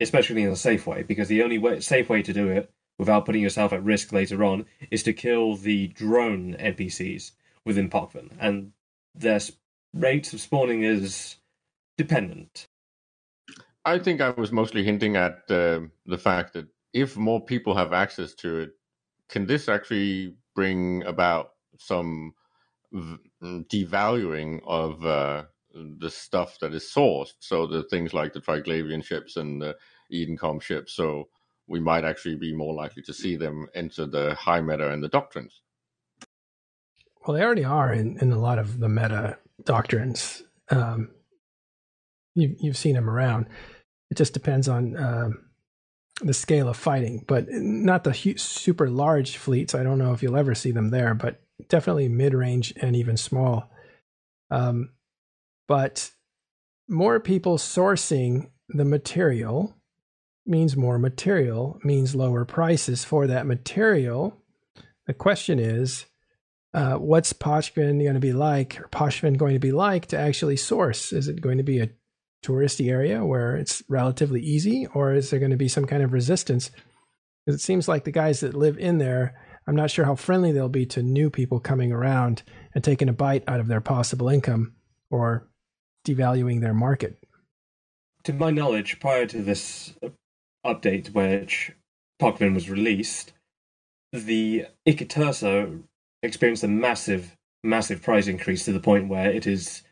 especially in a safe way, because the only way, safe way to do it without putting yourself at risk later on is to kill the drone NPCs within Pochven, and their rate of spawning is dependent. I think I was mostly hinting at uh, the fact that if more people have access to it, can this actually bring about some v- devaluing of uh, the stuff that is sourced? So the things like the Triglavian ships and the Edencom ships. So we might actually be more likely to see them enter the high meta and the doctrines. Well, they already are in, in a lot of the meta doctrines. Um, you, you've seen them around. It just depends on uh, the scale of fighting, but not the super large fleets. I don't know if you'll ever see them there, but definitely mid range and even small. Um, but more people sourcing the material means more material, means lower prices for that material. The question is, uh, what's Pochven going to be like, or Pochven going to be like to actually source? Is it going to be a touristy area where it's relatively easy, or is there going to be some kind of resistance? Because it seems like the guys that live in there, I'm not sure how friendly they'll be to new people coming around and taking a bite out of their possible income or devaluing their market. To my knowledge, prior to this update, which Pochven was released, the Ikitursa experienced a massive, massive price increase to the point where it is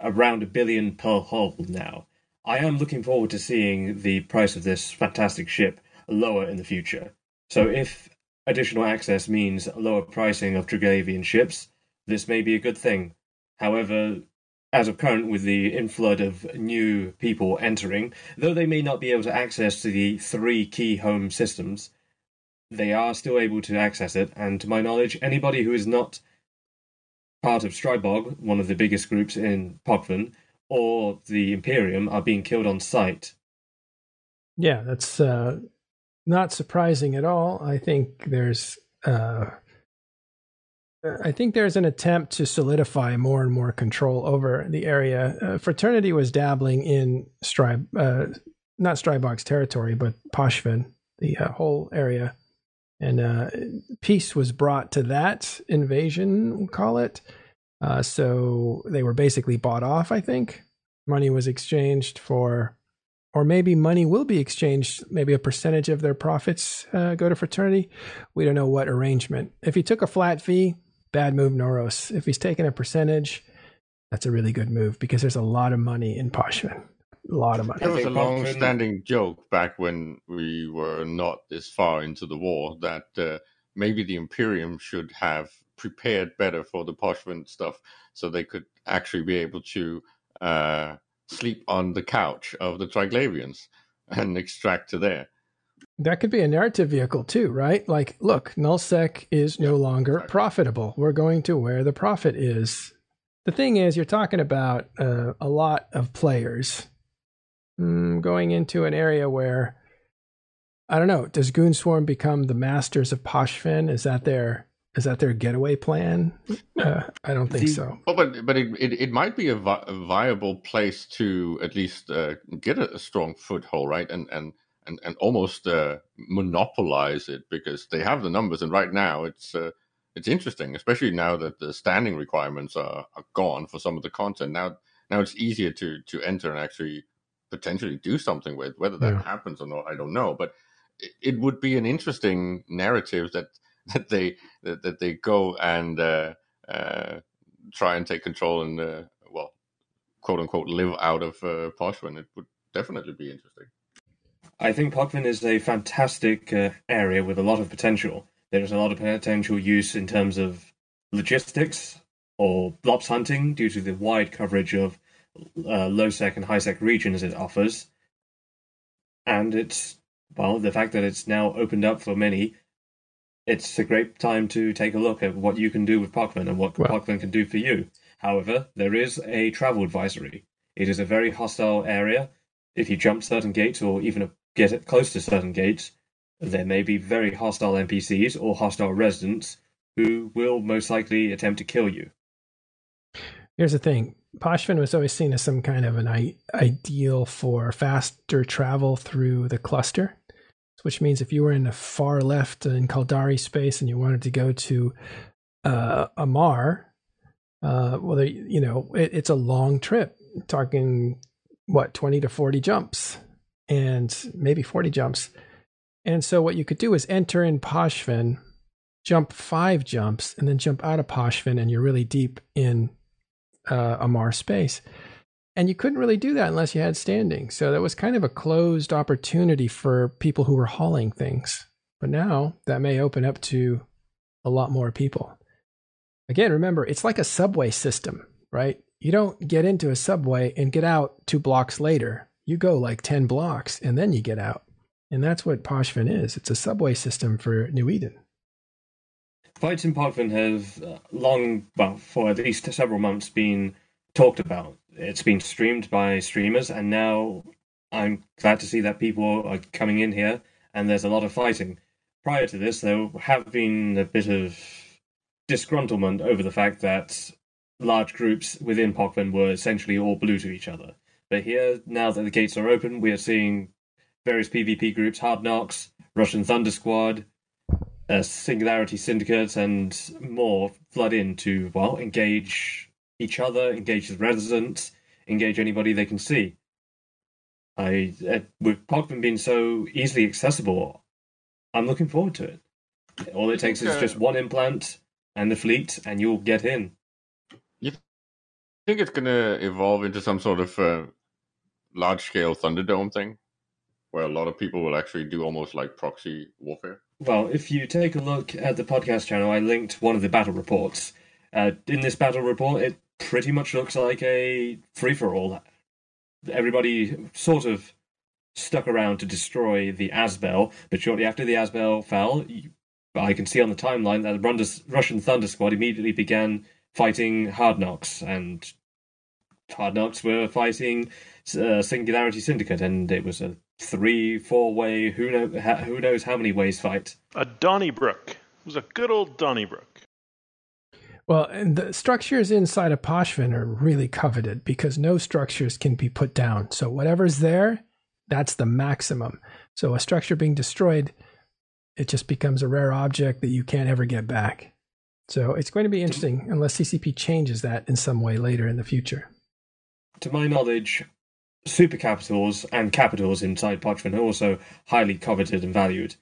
around a billion per hull now. I am looking forward to seeing the price of this fantastic ship lower in the future. So if additional access means lower pricing of Triglavian ships, this may be a good thing. However, as of current, with the inflood of new people entering, though they may not be able to access to the three key home systems, they are still able to access it. And to my knowledge, anybody who is not part of Strybog, one of the biggest groups in Pochven, or the Imperium are being killed on sight. Yeah, that's uh, not surprising at all. I think there's. Uh, I think there's an attempt to solidify more and more control over the area. Uh, Fraternity was dabbling in Stry, uh, not Strybog's territory, but Pochven, the uh, whole area and uh, peace was brought to that invasion, we'll call it. Uh, so they were basically bought off. I think money was exchanged for, or maybe money will be exchanged. Maybe a percentage of their profits uh, go to fraternity. We don't know what arrangement. If he took a flat fee, bad move, Noraus. If he's taking a percentage, that's a really good move because there's a lot of money in Pochven a lot of money. There was a long-standing joke back when we were not this far into the war that uh, maybe the Imperium should have prepared better for the Pochven stuff, so they could actually be able to uh, sleep on the couch of the Triglavians and extract to there. That could be a narrative vehicle too, right? Like, look, nullsec is no longer profitable. We're going to where the profit is. The thing is, you're talking about uh, a lot of players mm, going into an area where I don't know. Does Goonswarm become the masters of Pochven? Is that their is that their getaway plan? Uh, I don't think the, so. Well, but but it, it, it might be a, vi- a, viable place to at least uh, get a, a, strong foothold, right? And and and and almost uh, monopolize it because they have the numbers, and right now it's uh, it's interesting, especially now that the standing requirements are, are gone for some of the content. Now now it's easier to to enter and actually potentially do something with. Whether that yeah. happens or not, I don't know. But it, it, would be an interesting narrative that that they that, that they go and uh, uh, try and take control and uh, well, quote unquote, live out of uh, Pochven. It would definitely be interesting. I think Pochven is a fantastic uh, area with a lot of potential. There is a lot of potential use in terms of logistics or blobs hunting due to the wide coverage of uh, low sec and high sec regions it offers, and it's well the fact that it's now opened up for many. It's a great time to take a look at what you can do with Pochven and what well, can do for you. However, there is a travel advisory. It is a very hostile area. If you jump certain gates or even get close to certain gates, there may be very hostile NPCs or hostile residents who will most likely attempt to kill you. Here's the thing Pochven was always seen as some kind of an I- ideal for faster travel through the cluster, which means if you were in the far left in Caldari space and you wanted to go to uh, Amarr, uh, well, you know, it, it's a long trip, talking what, 20 to 40 jumps and maybe 40 jumps. And so what you could do is enter in Pochven, jump five jumps, and then jump out of Pochven, and you're really deep in uh, Amarr space. And you couldn't really do that unless you had standing. So that was kind of a closed opportunity for people who were hauling things. But now that may open up to a lot more people. Again, remember, it's like a subway system, right? You don't get into a subway and get out two blocks later. You go like 10 blocks and then you get out. And that's what Pochven is. It's a subway system for New Eden. Fights in Pochven have uh, long, well, for at least several months, been talked about. It's been streamed by streamers, and now I'm glad to see that people are coming in here, and there's a lot of fighting. Prior to this, there have been a bit of disgruntlement over the fact that large groups within Pochven were essentially all blue to each other. But here, now that the gates are open, we are seeing various PvP groups, Hard Knocks, Russian Thunder Squad, uh, Singularity Syndicate, and more flood in to, well, engage each other, engage the residents, engage anybody they can see. I, uh, with Pochven being so easily accessible, I'm looking forward to it. All it takes is uh, just one implant and the fleet, and you'll get in. I think it's gonna evolve into some sort of uh, large-scale Thunderdome thing, where a lot of people will actually do almost like proxy warfare. Well, if you take a look at the podcast channel, I linked one of the battle reports. Uh, in this battle report, it pretty much looks like a free for all. Everybody sort of stuck around to destroy the Azbel, but shortly after the Azbel fell, I can see on the timeline that the Russian Thunder Squad immediately began fighting Hard Knocks, and Hard Knocks were fighting uh, Singularity Syndicate, and it was a three, four way, who know who knows how many ways fight. A Donnybrook. It was a good old Donnybrook. Well, and the structures inside a Pochven are really coveted because no structures can be put down. So whatever's there, that's the maximum. So a structure being destroyed, it just becomes a rare object that you can't ever get back. So it's going to be interesting unless CCP changes that in some way later in the future. To my knowledge, super capitals and capitals inside Pochven are also highly coveted and valued.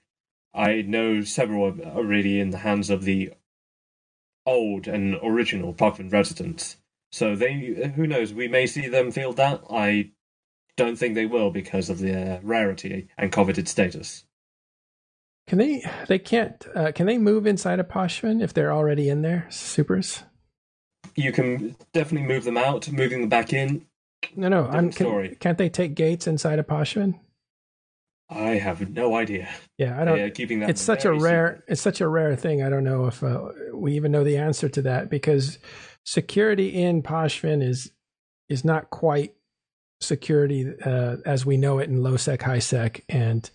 I know several are already in the hands of the old and original Pochven residents. So they, who knows, we may see them field that. I don't think they will because of their rarity and coveted status. Can they? They can't. Uh, can they move inside of Pochven if they're already in there? Supers. You can definitely move them out. Moving them back in. No, no. I'm. Can, can't they take gates inside of Pochven? I have no idea. Yeah, I don't. keeping that. It's such a rare. Secret. It's such a rare thing. I don't know if uh, we even know the answer to that because security in Pochven is is not quite security uh, as we know it in low sec, high sec, and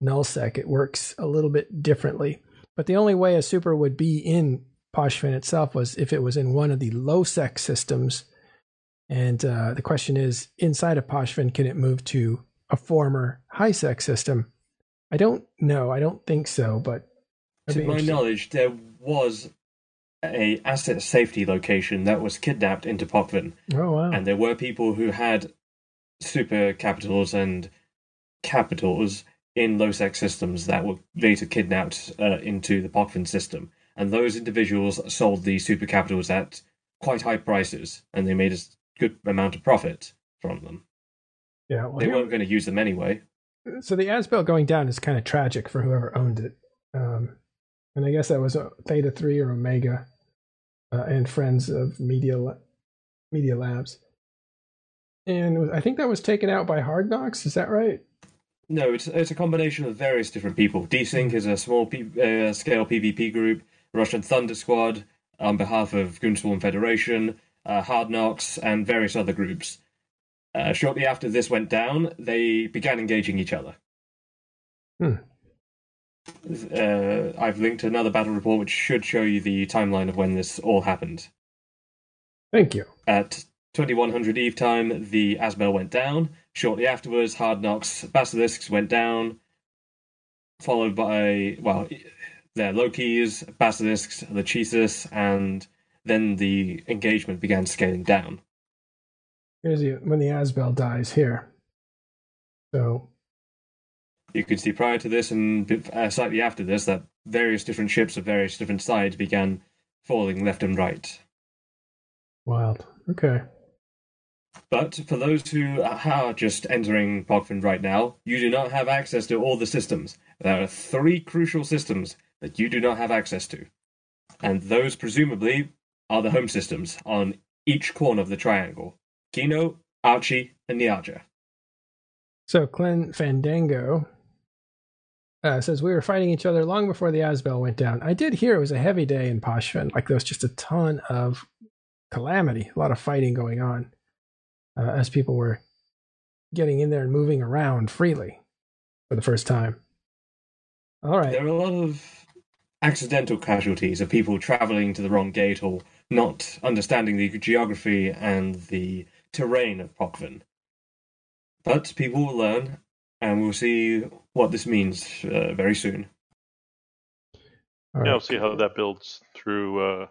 null sec. It works a little bit differently. But the only way a super would be in Pochven itself was if it was in one of the low sec systems. And uh, the question is, inside of Pochven, can it move to a former high sec system? I don't know. I don't think so. But to my knowledge, there was a asset safety location that was kidnapped into Pochven. Oh wow! And there were people who had super capitals and capitals in low sec systems that were later kidnapped uh, into the Pochven system. And those individuals sold the super capitals at quite high prices, and they made a good amount of profit from them. Yeah, well, they here, weren't going to use them anyway. So the Azbel going down is kind of tragic for whoever owned it. Um, and I guess that was Theta 3 or Omega uh, and friends of Media, Media Labs. And I think that was taken out by Hard Knocks. Is that right? No, it's it's a combination of various different people. Desync is a small P, uh, scale PvP group. Russian Thunder Squad on behalf of Goonswarm Federation, uh, Hard Knocks, and various other groups. Uh, shortly after this went down, they began engaging each other. Hmm. uh, I've linked another battle report which should show you the timeline of when this all happened. Thank you. At 2100 Eve time, the Azbel went down. Shortly afterwards, Hard Knocks Basilisks went down, followed by, well, their Lokis, Basilisks, the Cheesus, and then the engagement began scaling down. Here's the, when the Azbel dies here. So You could see prior to this and uh, slightly after this that various different ships of various different sides began falling left and right. wild. Okay. But for those who are just entering Pochven right now, you do not have access to all the systems. There are three crucial systems that you do not have access to. And those presumably are the home systems on each corner of the triangle. Kino, Archee, and Niarja. So Clint Fandango uh, says we were fighting each other long before the Azbel went down. I did hear it was a heavy day in Pochven. Like there was just a ton of calamity, a lot of fighting going on uh, as people were getting in there and moving around freely for the first time. All right. There are a lot of accidental casualties of people traveling to the wrong gate or not understanding the geography and the terrain of Pochven. But people will learn, and we'll see what this means uh, very soon. All Yeah, right. we'll see how that builds through, uh,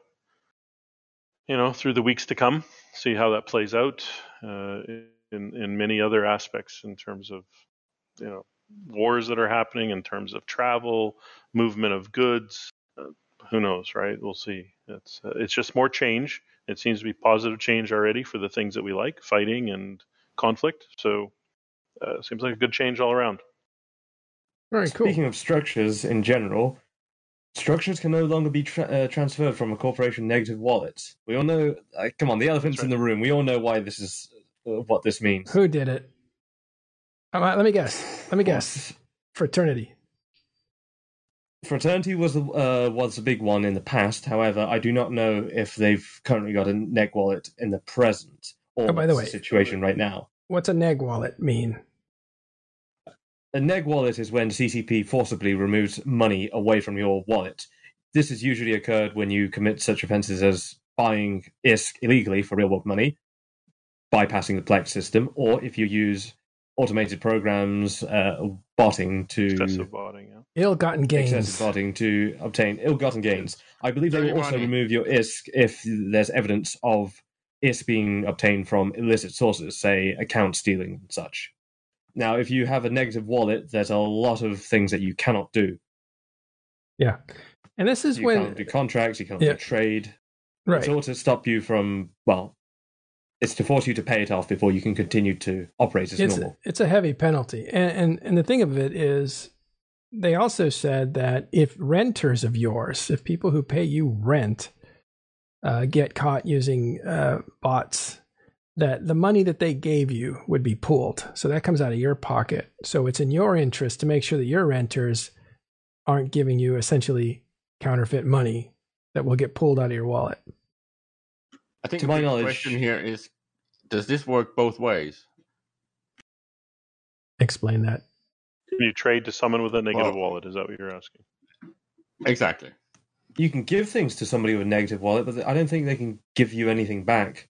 you know, through the weeks to come. See how that plays out uh, in in many other aspects in terms of, you know, wars that are happening, in terms of travel, movement of goods. Uh, who knows, right? We'll see. It's uh, it's just more change. It seems to be positive change already for the things that we like, fighting and conflict. So, uh, seems like a good change all around. All right, cool. Speaking of structures in general, structures can no longer be tra- uh, transferred from a corporation negative wallet. We all know. Uh, come on, the elephant's That's in the room. We all know why this is uh, what this means. Who did it? Um, let me guess. Let me guess. Fraternity. Fraternity was the uh, was the big one in the past. However, I do not know if they've currently got a neg wallet in the present or Oh, by the what's way- situation right now. What's a neg wallet mean? A neg wallet is when CCP forcibly removes money away from your wallet. This has usually occurred when you commit such offences as buying ISK illegally for real world money, bypassing the Plex system, or if you use automated programs, uh, botting to Excessive botting. Yeah. Ill-gotten gains. excessive botting to obtain ill-gotten gains. I believe they will also remove your ISK if there's evidence of ISK being obtained from illicit sources, say account stealing and such. Now, if you have a negative wallet, there's a lot of things that you cannot do. Yeah. And this is You when can't do contracts, you can't Yeah. do trade. right. It's all to stop you from, well, it's to force you to pay it off before you can continue to operate as it's normal. it's a heavy penalty, and, and and the thing of it is, they also said that if renters of yours, if people who pay you rent, uh, get caught using uh, bots, that the money that they gave you would be pooled. So that comes out of your pocket. So it's in your interest to make sure that your renters aren't giving you essentially counterfeit money that will get pulled out of your wallet. I think To my knowledge- question here is: Does this work both ways? Explain that. Can you trade to someone with a negative Well- wallet? Is that what you're asking? Exactly. You can give things to somebody with a negative wallet, but I don't think they can give you anything back.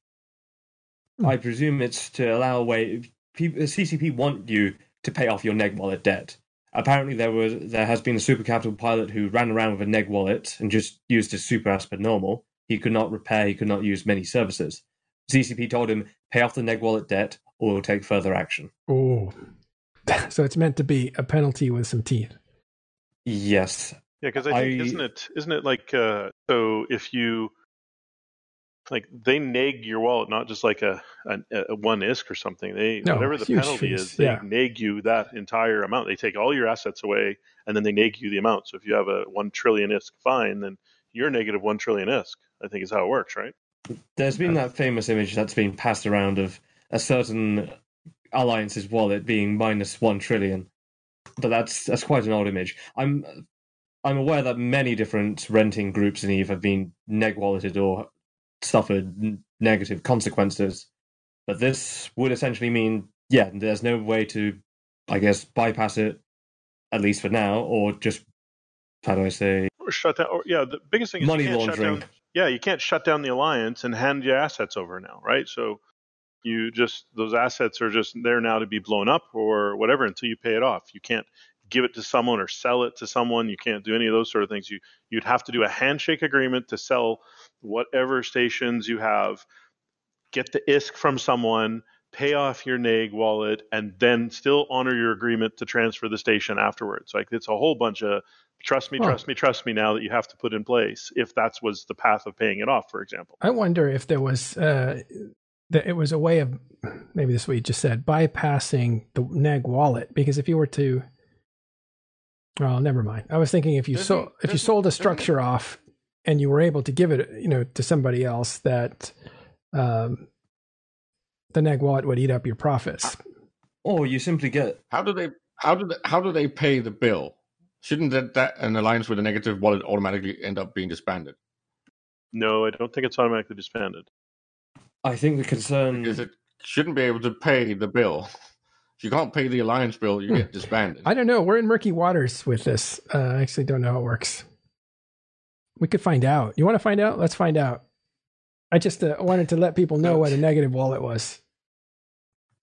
Hmm. I presume it's to allow a way. CCP want you to pay off your neg wallet debt. Apparently, there was there has been a super capital pilot who ran around with a neg wallet and just used his super as per normal. He could not repair. He could not use many services. CCP told him, "Pay off the neg wallet debt, or we'll take further action." Oh, so it's meant to be a penalty with some teeth. Yes, Yeah, because I think I- isn't it isn't it like uh, so if you like they nag your wallet, not just like a, a, a one ISK or something. They No, whatever the penalty fees, is, they yeah. neg you that entire amount. They take all your assets away and then they nag you the amount. So if you have a one trillion ISK fine, then you're negative one trillion ISK. I think is how it works, right? There's been that famous image that's been passed around of a certain alliance's wallet being minus one trillion, but that's that's quite an old image. I'm I'm aware that many different renting groups in Eve have been neg walleted or suffered n- negative consequences, but this would essentially mean yeah, there's no way to, I guess, bypass it at least for now, or just how do I say or shut down. Or yeah, the biggest thing is Money you can't laundering. Shut down, yeah, you can't shut down the alliance and hand your assets over now, right? So you just those assets are just there now to be blown up or whatever until you pay it off. You can't give it to someone or sell it to someone. You can't do any of those sort of things. You you'd have to do a handshake agreement to sell whatever stations you have, get the ISK from someone, pay off your NAG wallet, and then still honor your agreement to transfer the station afterwards. Like it's a whole bunch of trust me, trust me, trust me now that you have to put in place if that was the path of paying it off, for example. I wonder if there was uh, that it was a way of maybe this is what you just said bypassing the neg wallet because if you were to well never mind i was thinking if you Doesn't- sold if you sold a structure off and you were able to give it you know to somebody else that um, the neg wallet would eat up your profits or you simply get How do they how do they, how do they pay the bill? Shouldn't that, that an alliance with a negative wallet automatically end up being disbanded? No, I don't think it's automatically disbanded. I think the concern is it shouldn't be able to pay the bill. If you can't pay the alliance bill, you get disbanded. i don't know. We're in murky waters with this. Uh, i actually don't know how it works. We could find out. You want to find out? Let's find out. I just uh, wanted to let people know what a negative wallet was.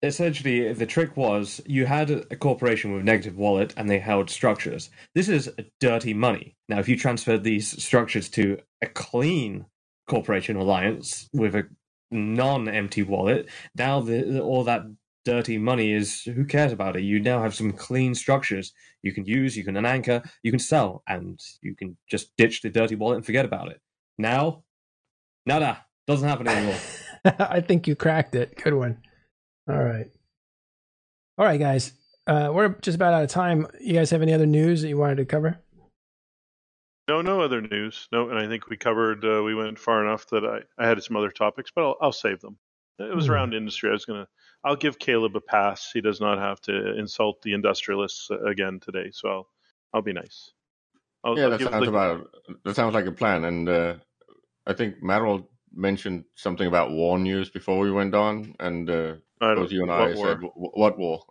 Essentially the trick was you had a corporation with negative wallet and they held structures. This is dirty money. Now if you transferred these structures to a clean corporation alliance with a non-empty wallet now the, all that dirty money is who cares about it you now have some clean structures you can use you can anchor you can sell and you can just ditch the dirty wallet and forget about it now nada doesn't happen anymore I think you cracked it. Good one. All right. All right, guys. Uh, we're just about out of time. You guys have any other news that you wanted to cover? No, no other news. No, and I think we covered. Uh, we went far enough that I, I had some other topics, but I'll, I'll save them. It was Hmm. around industry. I was gonna. I'll give Caleb a pass. He does not have to insult the industrialists uh, again today, so I'll I'll be nice. I'll, yeah, I'll that sounds the- about that sounds like a plan. And uh, I think Merrill mentioned something about war news before we went on, and uh, both you and I war? said, "Wh- "What war?"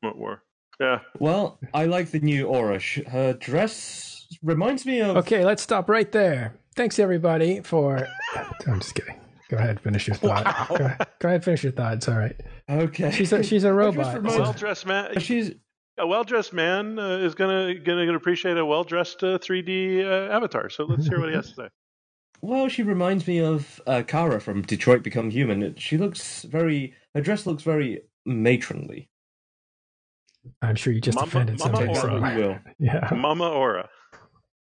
What war? Yeah, Well, I like the new Aura. Her dress reminds me of. Okay, let's stop right there. Thanks, everybody, for. I'm just kidding. Go ahead, finish your thought. Wow. Go, ahead, go ahead, finish your thought. It's all right. Okay. She's a, she's a robot. a reminds- so- well dressed man. She's A well dressed man uh, is gonna gonna gonna appreciate a well dressed uh, 3D uh, avatar. So let's hear what he has to say. well. She reminds me of uh, Kara from Detroit Become Human. She looks very. Her dress looks very matronly. I'm sure you just Mama- offended Mama somebody. Aura. so- You will. Yeah. Mama Aura.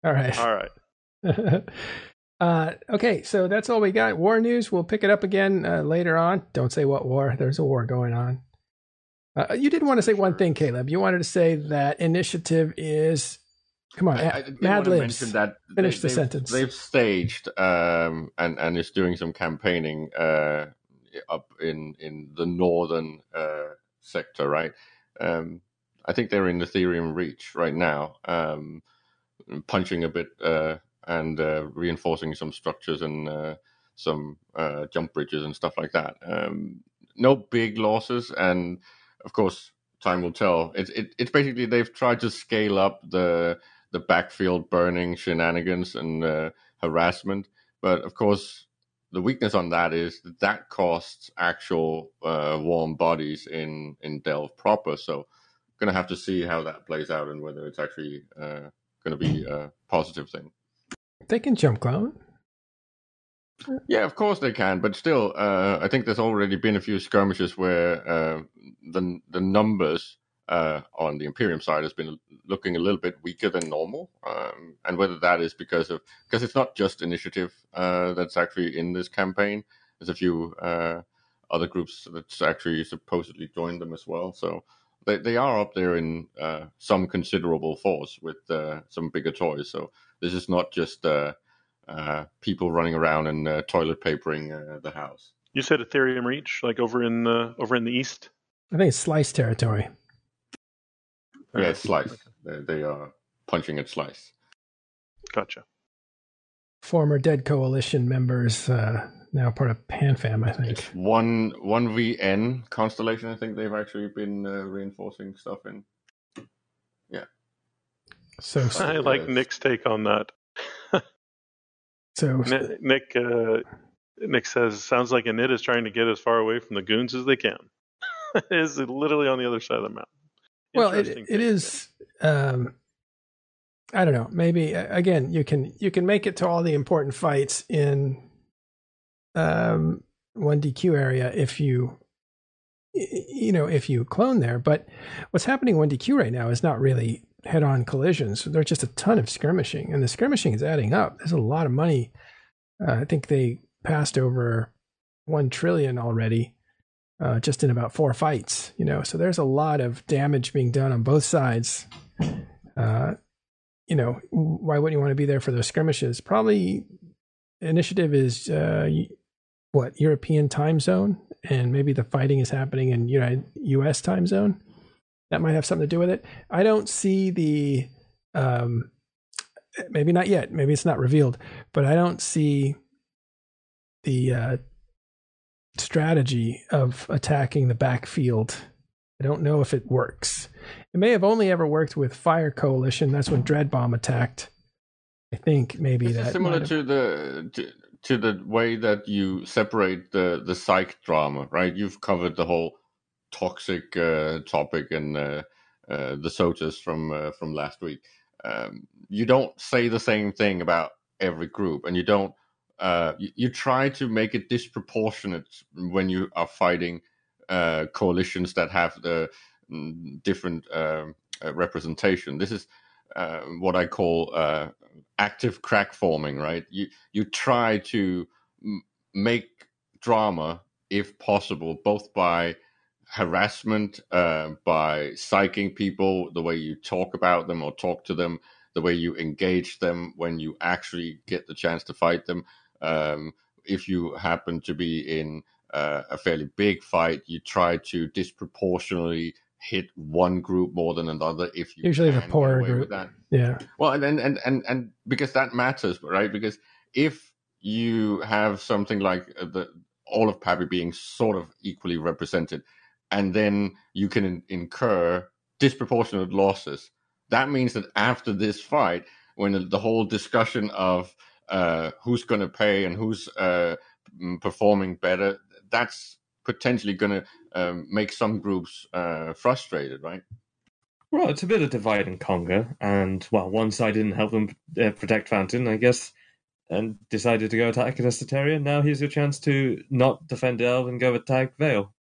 All right. All right. uh, okay, so that's all we got. War news. We'll pick it up again uh, later on. Don't say what war. There's a war going on. Uh, you did want to say one thing, Caleb. You wanted to say that initiative is. Come on, I, I Mad want Libs. that Finish the they've- sentence. They've staged um, and and is doing some campaigning uh, up in in the northern uh, sector, right? Um, I think they're in Etherium Reach right now, um, punching a bit uh, and uh, reinforcing some structures and uh, some jump bridges and stuff like that. Um, no big losses, and of course, time will tell. It's it, it's basically they've tried to scale up the the backfield burning shenanigans and uh, harassment. But of course, the weakness on that is that, that costs actual uh, warm bodies in in Delve proper. So, going to have to see how that plays out and whether it's actually uh, going to be a positive thing. they can jump clone. Yeah, of course they can, but still, uh, I think there's already been a few skirmishes where uh, the the numbers uh, on the Imperium side has been looking a little bit weaker than normal, um, and whether that is because of because it's not just initiative uh, that's actually in this campaign. There's a few uh, other groups that's actually supposedly joined them as well, so they they are up there in uh, some considerable force with uh, some bigger toys. So this is not just. Uh, uh, people running around and uh, toilet papering uh, the house. You said Etherium Reach, like over in uh, over in the east. I think it's slice territory. Yeah, it's Slice. They, they are punching at Slice. Gotcha. Former Dead Coalition members, uh, now part of PanFam, I think. It's one one VN constellation. I think they've actually been uh, reinforcing stuff in. Yeah. So, I like Nick's take on that. so Nick Nick, uh, Nick says sounds like Init is trying to get as far away from the goons as they can. is literally on the other side of the mountain. well, it, Interesting it take. is. Um, I don't know. Maybe uh, again, you can you can make it to all the important fights in um, one DQ area if you you know if you clone there. But what's happening in one DQ right now is not really head on collisions. There's just a ton of skirmishing, and the skirmishing is adding up. There's a lot of money. Uh, I think they passed over one trillion already uh, just in about four fights. You know, so there's a lot of damage being done on both sides. Uh, you know, why wouldn't you want to be there for those skirmishes? Probably initiative is uh, what European time zone, and maybe the fighting is happening in United U.S. time zone. That might have something to do with it. I don't see the, um, maybe not yet. Maybe it's not revealed, but I don't see the uh, strategy of attacking the backfield. I don't know if it works. It may have only ever worked with Fire Coalition. That's when Dread Bomb attacked. I think maybe This that similar to the to, to the way that you separate the the psych drama, right? You've covered the whole toxic uh, topic and uh, uh, the sotas from uh, from last week. Um, you don't say the same thing about every group, and you don't. Uh, you, you try to make it disproportionate when you are fighting uh, coalitions that have the mm, different um, representation. This is what I call active crack forming, right? You you try to m- make drama if possible, both by harassment, uh, by psyching people, the way you talk about them or talk to them, the way you engage them when you actually get the chance to fight them. Um, if you happen to be in uh, a fairly big fight, you try to disproportionately hit one group more than another. If you Usually the poorer group. yeah. Well, and, and and and because that matters, right? Because if you have something like uh, the all of Pappy being sort of equally represented, and then you can in- incur disproportionate losses, that means that after this fight, when the, whole discussion of uh, who's going to pay and who's uh, performing better, that's potentially going to um, make some groups uh, frustrated, right? Well, it's a bit of divide and conquer, and well, one side didn't help them uh, protect Fountain, I guess, and decided to go attack Catesteteria. Now here's your chance to not defend Delve and go attack Vale.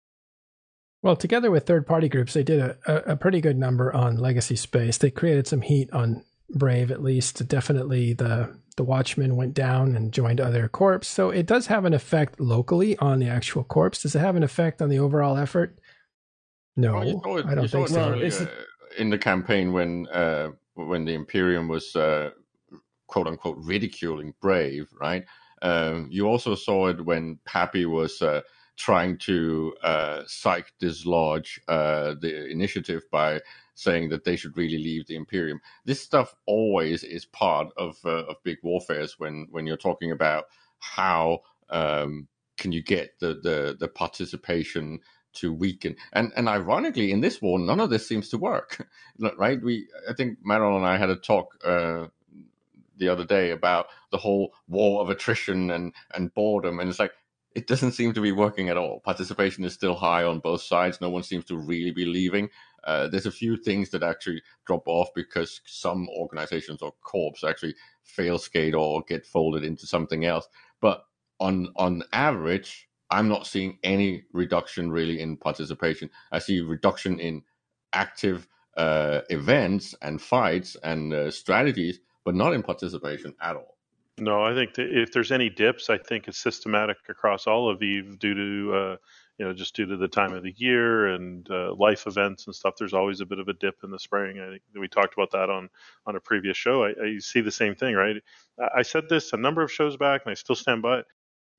Well, together with third party groups, they did a, a, a pretty good number on Legacy Space. They created some heat on Brave, at least. Definitely the the Watchmen went down and joined other corps. So it does have an effect locally on the actual corps. Does it have an effect on the overall effort? No, Well, it, I don't think it so. Well, earlier it's in the campaign when uh, when the Imperium was uh, quote unquote ridiculing Brave, right? Um, you also saw it when Pappy was uh, trying to uh, psych dislodge uh, the initiative by saying that they should really leave the Imperium. This stuff always is part of uh, of big warfares when when you're talking about how um, can you get the the, the participation to weaken. And and ironically, in this war, none of this seems to work. right? We I think Marilyn and I had a talk uh, the other day about the whole war of attrition and and boredom, and it's like it doesn't seem to be working at all. Participation is still high on both sides. No one seems to really be leaving. Uh, there's a few things that actually drop off because some organizations or corps actually fail skate or get folded into something else. But on on average, I'm not seeing any reduction really in participation. I see reduction in active uh, events and fights and uh, strategies, but not in participation at all. No, I think if there's any dips, I think it's systematic across all of Eve due to, uh, you know, just due to the time of the year and uh, life events and stuff. There's always a bit of a dip in the spring. I think we talked about that on on a previous show. I, I see the same thing, right? I said this a number of shows back, and I still stand by.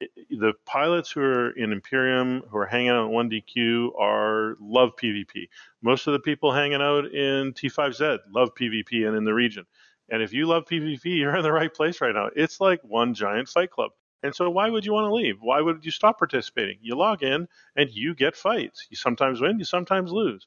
It- The pilots who are in Imperium, who are hanging out in 1DQ, are love PvP. Most of the people hanging out in T5Z love PvP and in the region. And if you love PvP, you're in the right place right now. It's like one giant fight club. And so why would you want to leave? Why would you stop participating? You log in and you get fights. You sometimes win, you sometimes lose.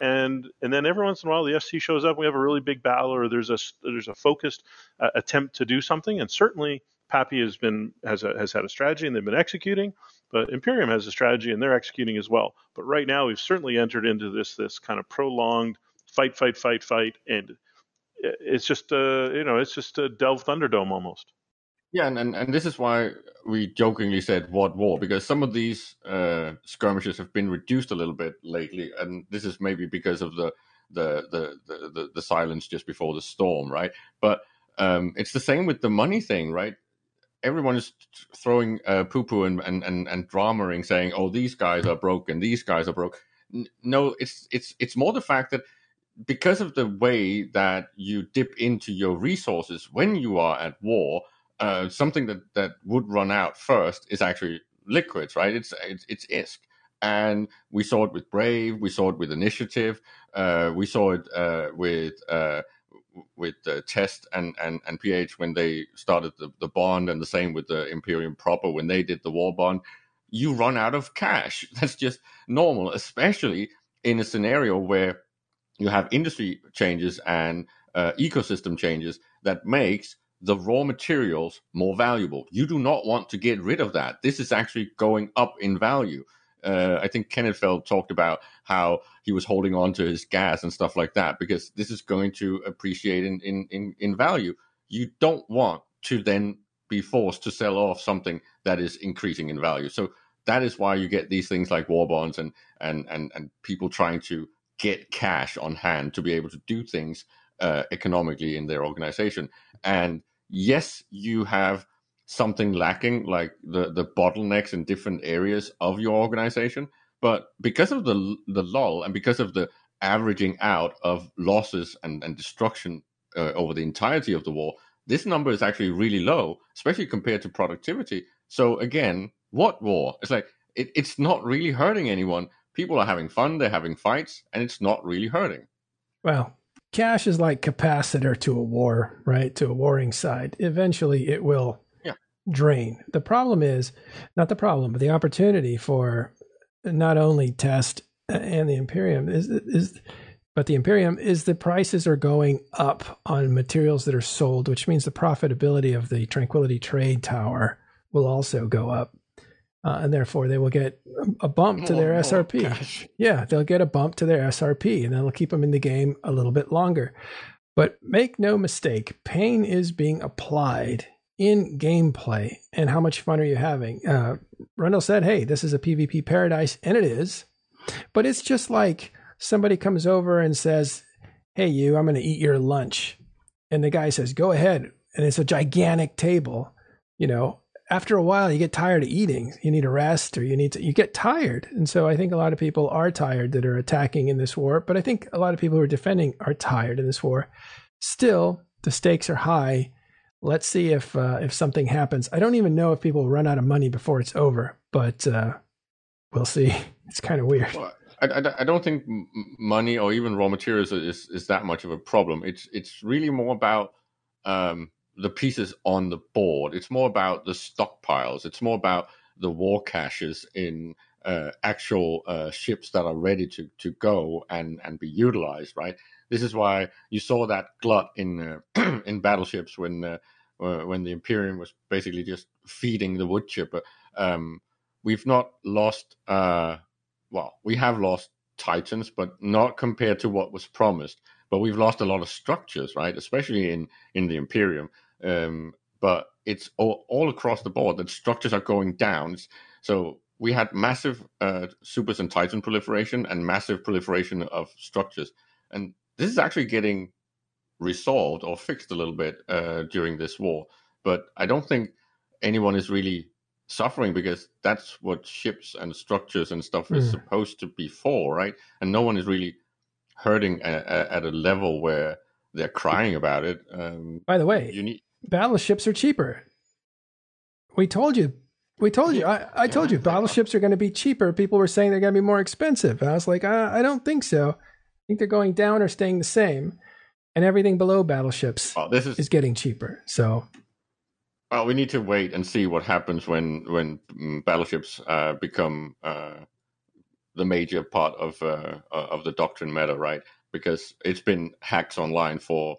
and and then every once in a while the SC shows up. We have a really big battle, or there's a there's a focused uh, attempt to do something. And certainly, Pappy has been has a, has had a strategy, and they've been executing. But Imperium has a strategy, and they're executing as well. But right now, we've certainly entered into this this kind of prolonged fight, fight, fight, fight, and it's just uh, you know it's just a Delve Thunderdome almost. Yeah, and, and, and this is why we jokingly said what war because some of these uh, skirmishes have been reduced a little bit lately, and this is maybe because of the the the the, the, the silence just before the storm, right? But um, it's the same with the money thing, right? Everyone is throwing uh, poo poo and, and, and, and dramaing, saying, "Oh, these guys are broken. These guys are broke." No, it's it's it's more the fact that because of the way that you dip into your resources when you are at war, uh, something that, that would run out first is actually liquids, right? It's it's, it's ISK. And we saw it with Brave, we saw it with Initiative, uh, we saw it uh, with uh, with Test and, and, and PH when they started the, the bond, and the same with the Imperium proper when they did the war bond. You run out of cash. That's just normal, especially in a scenario where you have industry changes and uh, ecosystem changes that makes the raw materials more valuable. You do not want to get rid of that. This is actually going up in value. Uh, I think Kenneth Feld talked about how he was holding on to his gas and stuff like that because this is going to appreciate in, in, in, in value. You don't want to then be forced to sell off something that is increasing in value. So that is why you get these things like war bonds and, and, and, and people trying to get cash on hand to be able to do things uh, economically in their organization. And yes, you have something lacking, like the, the bottlenecks in different areas of your organization. But because of the the lull and because of the averaging out of losses and, and destruction uh, over the entirety of the war, this number is actually really low, especially compared to productivity. So again, what war? It's like it, it's not really hurting anyone. People are having fun, they're having fights, and it's not really hurting. Well, cash is like capacitor to a war, right? To a warring side. Eventually it will yeah. drain. The problem is not the problem, but the opportunity for not only test and the Imperium is is but the Imperium is the prices are going up on materials that are sold, which means the profitability of the Tranquility Trade Tower will also go up uh, and therefore they will get a bump to their oh, SRP. Yeah, they'll get a bump to their SRP, and that'll keep them in the game a little bit longer. But make no mistake, pain is being applied in gameplay. And how much fun are you having? Uh, Rundle said, "Hey, this is a PvP paradise," and it is. But it's just like somebody comes over and says, "Hey, you, I'm going to eat your lunch," and the guy says, "Go ahead," and it's a gigantic table. You know, after a while you get tired of eating. You need a rest or you need to you get tired. And so i think a lot of people are tired that are attacking in this war but i think a lot of people who are defending are tired in this war. Still the stakes are high. Let's see if uh, if something happens. I don't even know if people run out of money before it's over but uh, we'll see. It's kind of weird. Well, I, I, I, don't think money or even raw materials is, is that much of a problem. It's it's really more about um, the pieces on the board. It's more about the stockpiles. It's more about the war caches in uh, actual uh, ships that are ready to, to go and, and be utilized. Right. This is why you saw that glut in uh, in battleships when uh, when the Imperium was basically just feeding the wood chipper. Um, we've not lost. Uh, well, we have lost Titans, but not compared to what was promised but we've lost a lot of structures, right? Especially in in the Imperium. Um, but it's all, all across the board that structures are going down. So we had massive uh, supers and titan proliferation and massive proliferation of structures, and this is actually getting resolved or fixed a little bit uh, during this war. But I don't think anyone is really suffering because that's what ships and structures and stuff mm. is hmm. supposed to be for, right? And no one is really hurting at, at a level where they're crying about it. Um, By the way, you need battleships are cheaper. We told you. We told you. I, I told you battleships are going to be cheaper. People were saying they're going to be more expensive. And I was like, I, I don't think so. I think they're going down or staying the same. And everything below battleships well, this is, is getting cheaper. So well, we need to wait and see what happens when when mm, battleships uh, become uh, the major part of uh, of the doctrine meta, right? Because it's been HACs online for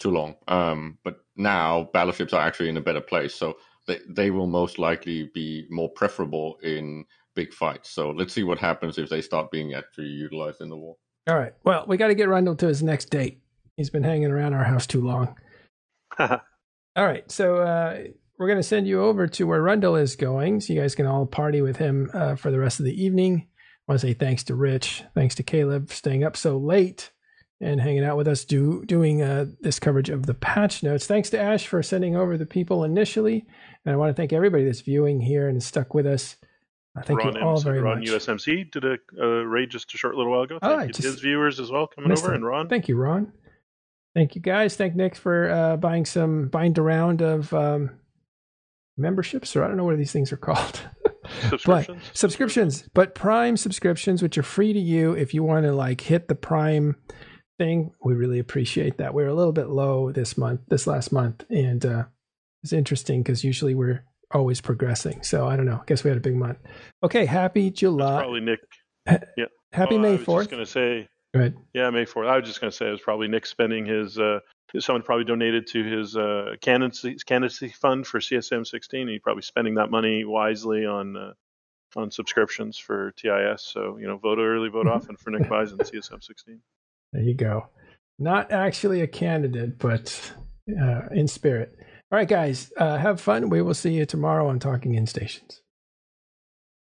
too long. Um, but now battleships are actually in a better place, so they they will most likely be more preferable in big fights. So let's see what happens if they start being actually utilized in the war. All right. Well, we got to get Rundle to his next date. He's been hanging around our house too long. All right. So uh, we're going to send you over to where Rundle is going so you guys can all party with him uh, for the rest of the evening. I want to say thanks to Rich, thanks to Caleb for staying up so late and hanging out with us, do, doing uh, this coverage of the patch notes. Thanks to Ash for sending over the people initially. And I want to thank everybody that's viewing here and stuck with us. I thank Ron, you all MC, very Ron much. USMC did a uh, raid just a short little while ago. Oh, Thank I you to his viewers as well coming over, it. and Ron. Thank you, Ron. Thank you, guys. Thank Nick for uh, buying some, bind around of um, memberships, or I don't know what these things are called. Subscriptions. But subscriptions, but Prime subscriptions, which are free to you if you want to like hit the Prime thing. We really appreciate that. We are a little bit low this month, this last month, and uh, it's interesting because usually we're always progressing. So I don't know. I guess we had a big month. Okay, happy That's July. probably Nick. Yeah. Happy Oh, I May was just fourth. going to say, ahead. yeah, May fourth. I was just going to say it was probably Nick spending his. Uh, someone probably donated to his uh, candidacy, candidacy fund for CSM 16. He's probably spending that money wisely on uh, on subscriptions for TIS. So you know, vote early, vote Mhm. often for Nick Bison CSM 16. There you go. Not actually a candidate, but uh, in spirit. All right, guys, uh, have fun. We will see you tomorrow on Talking In Stations.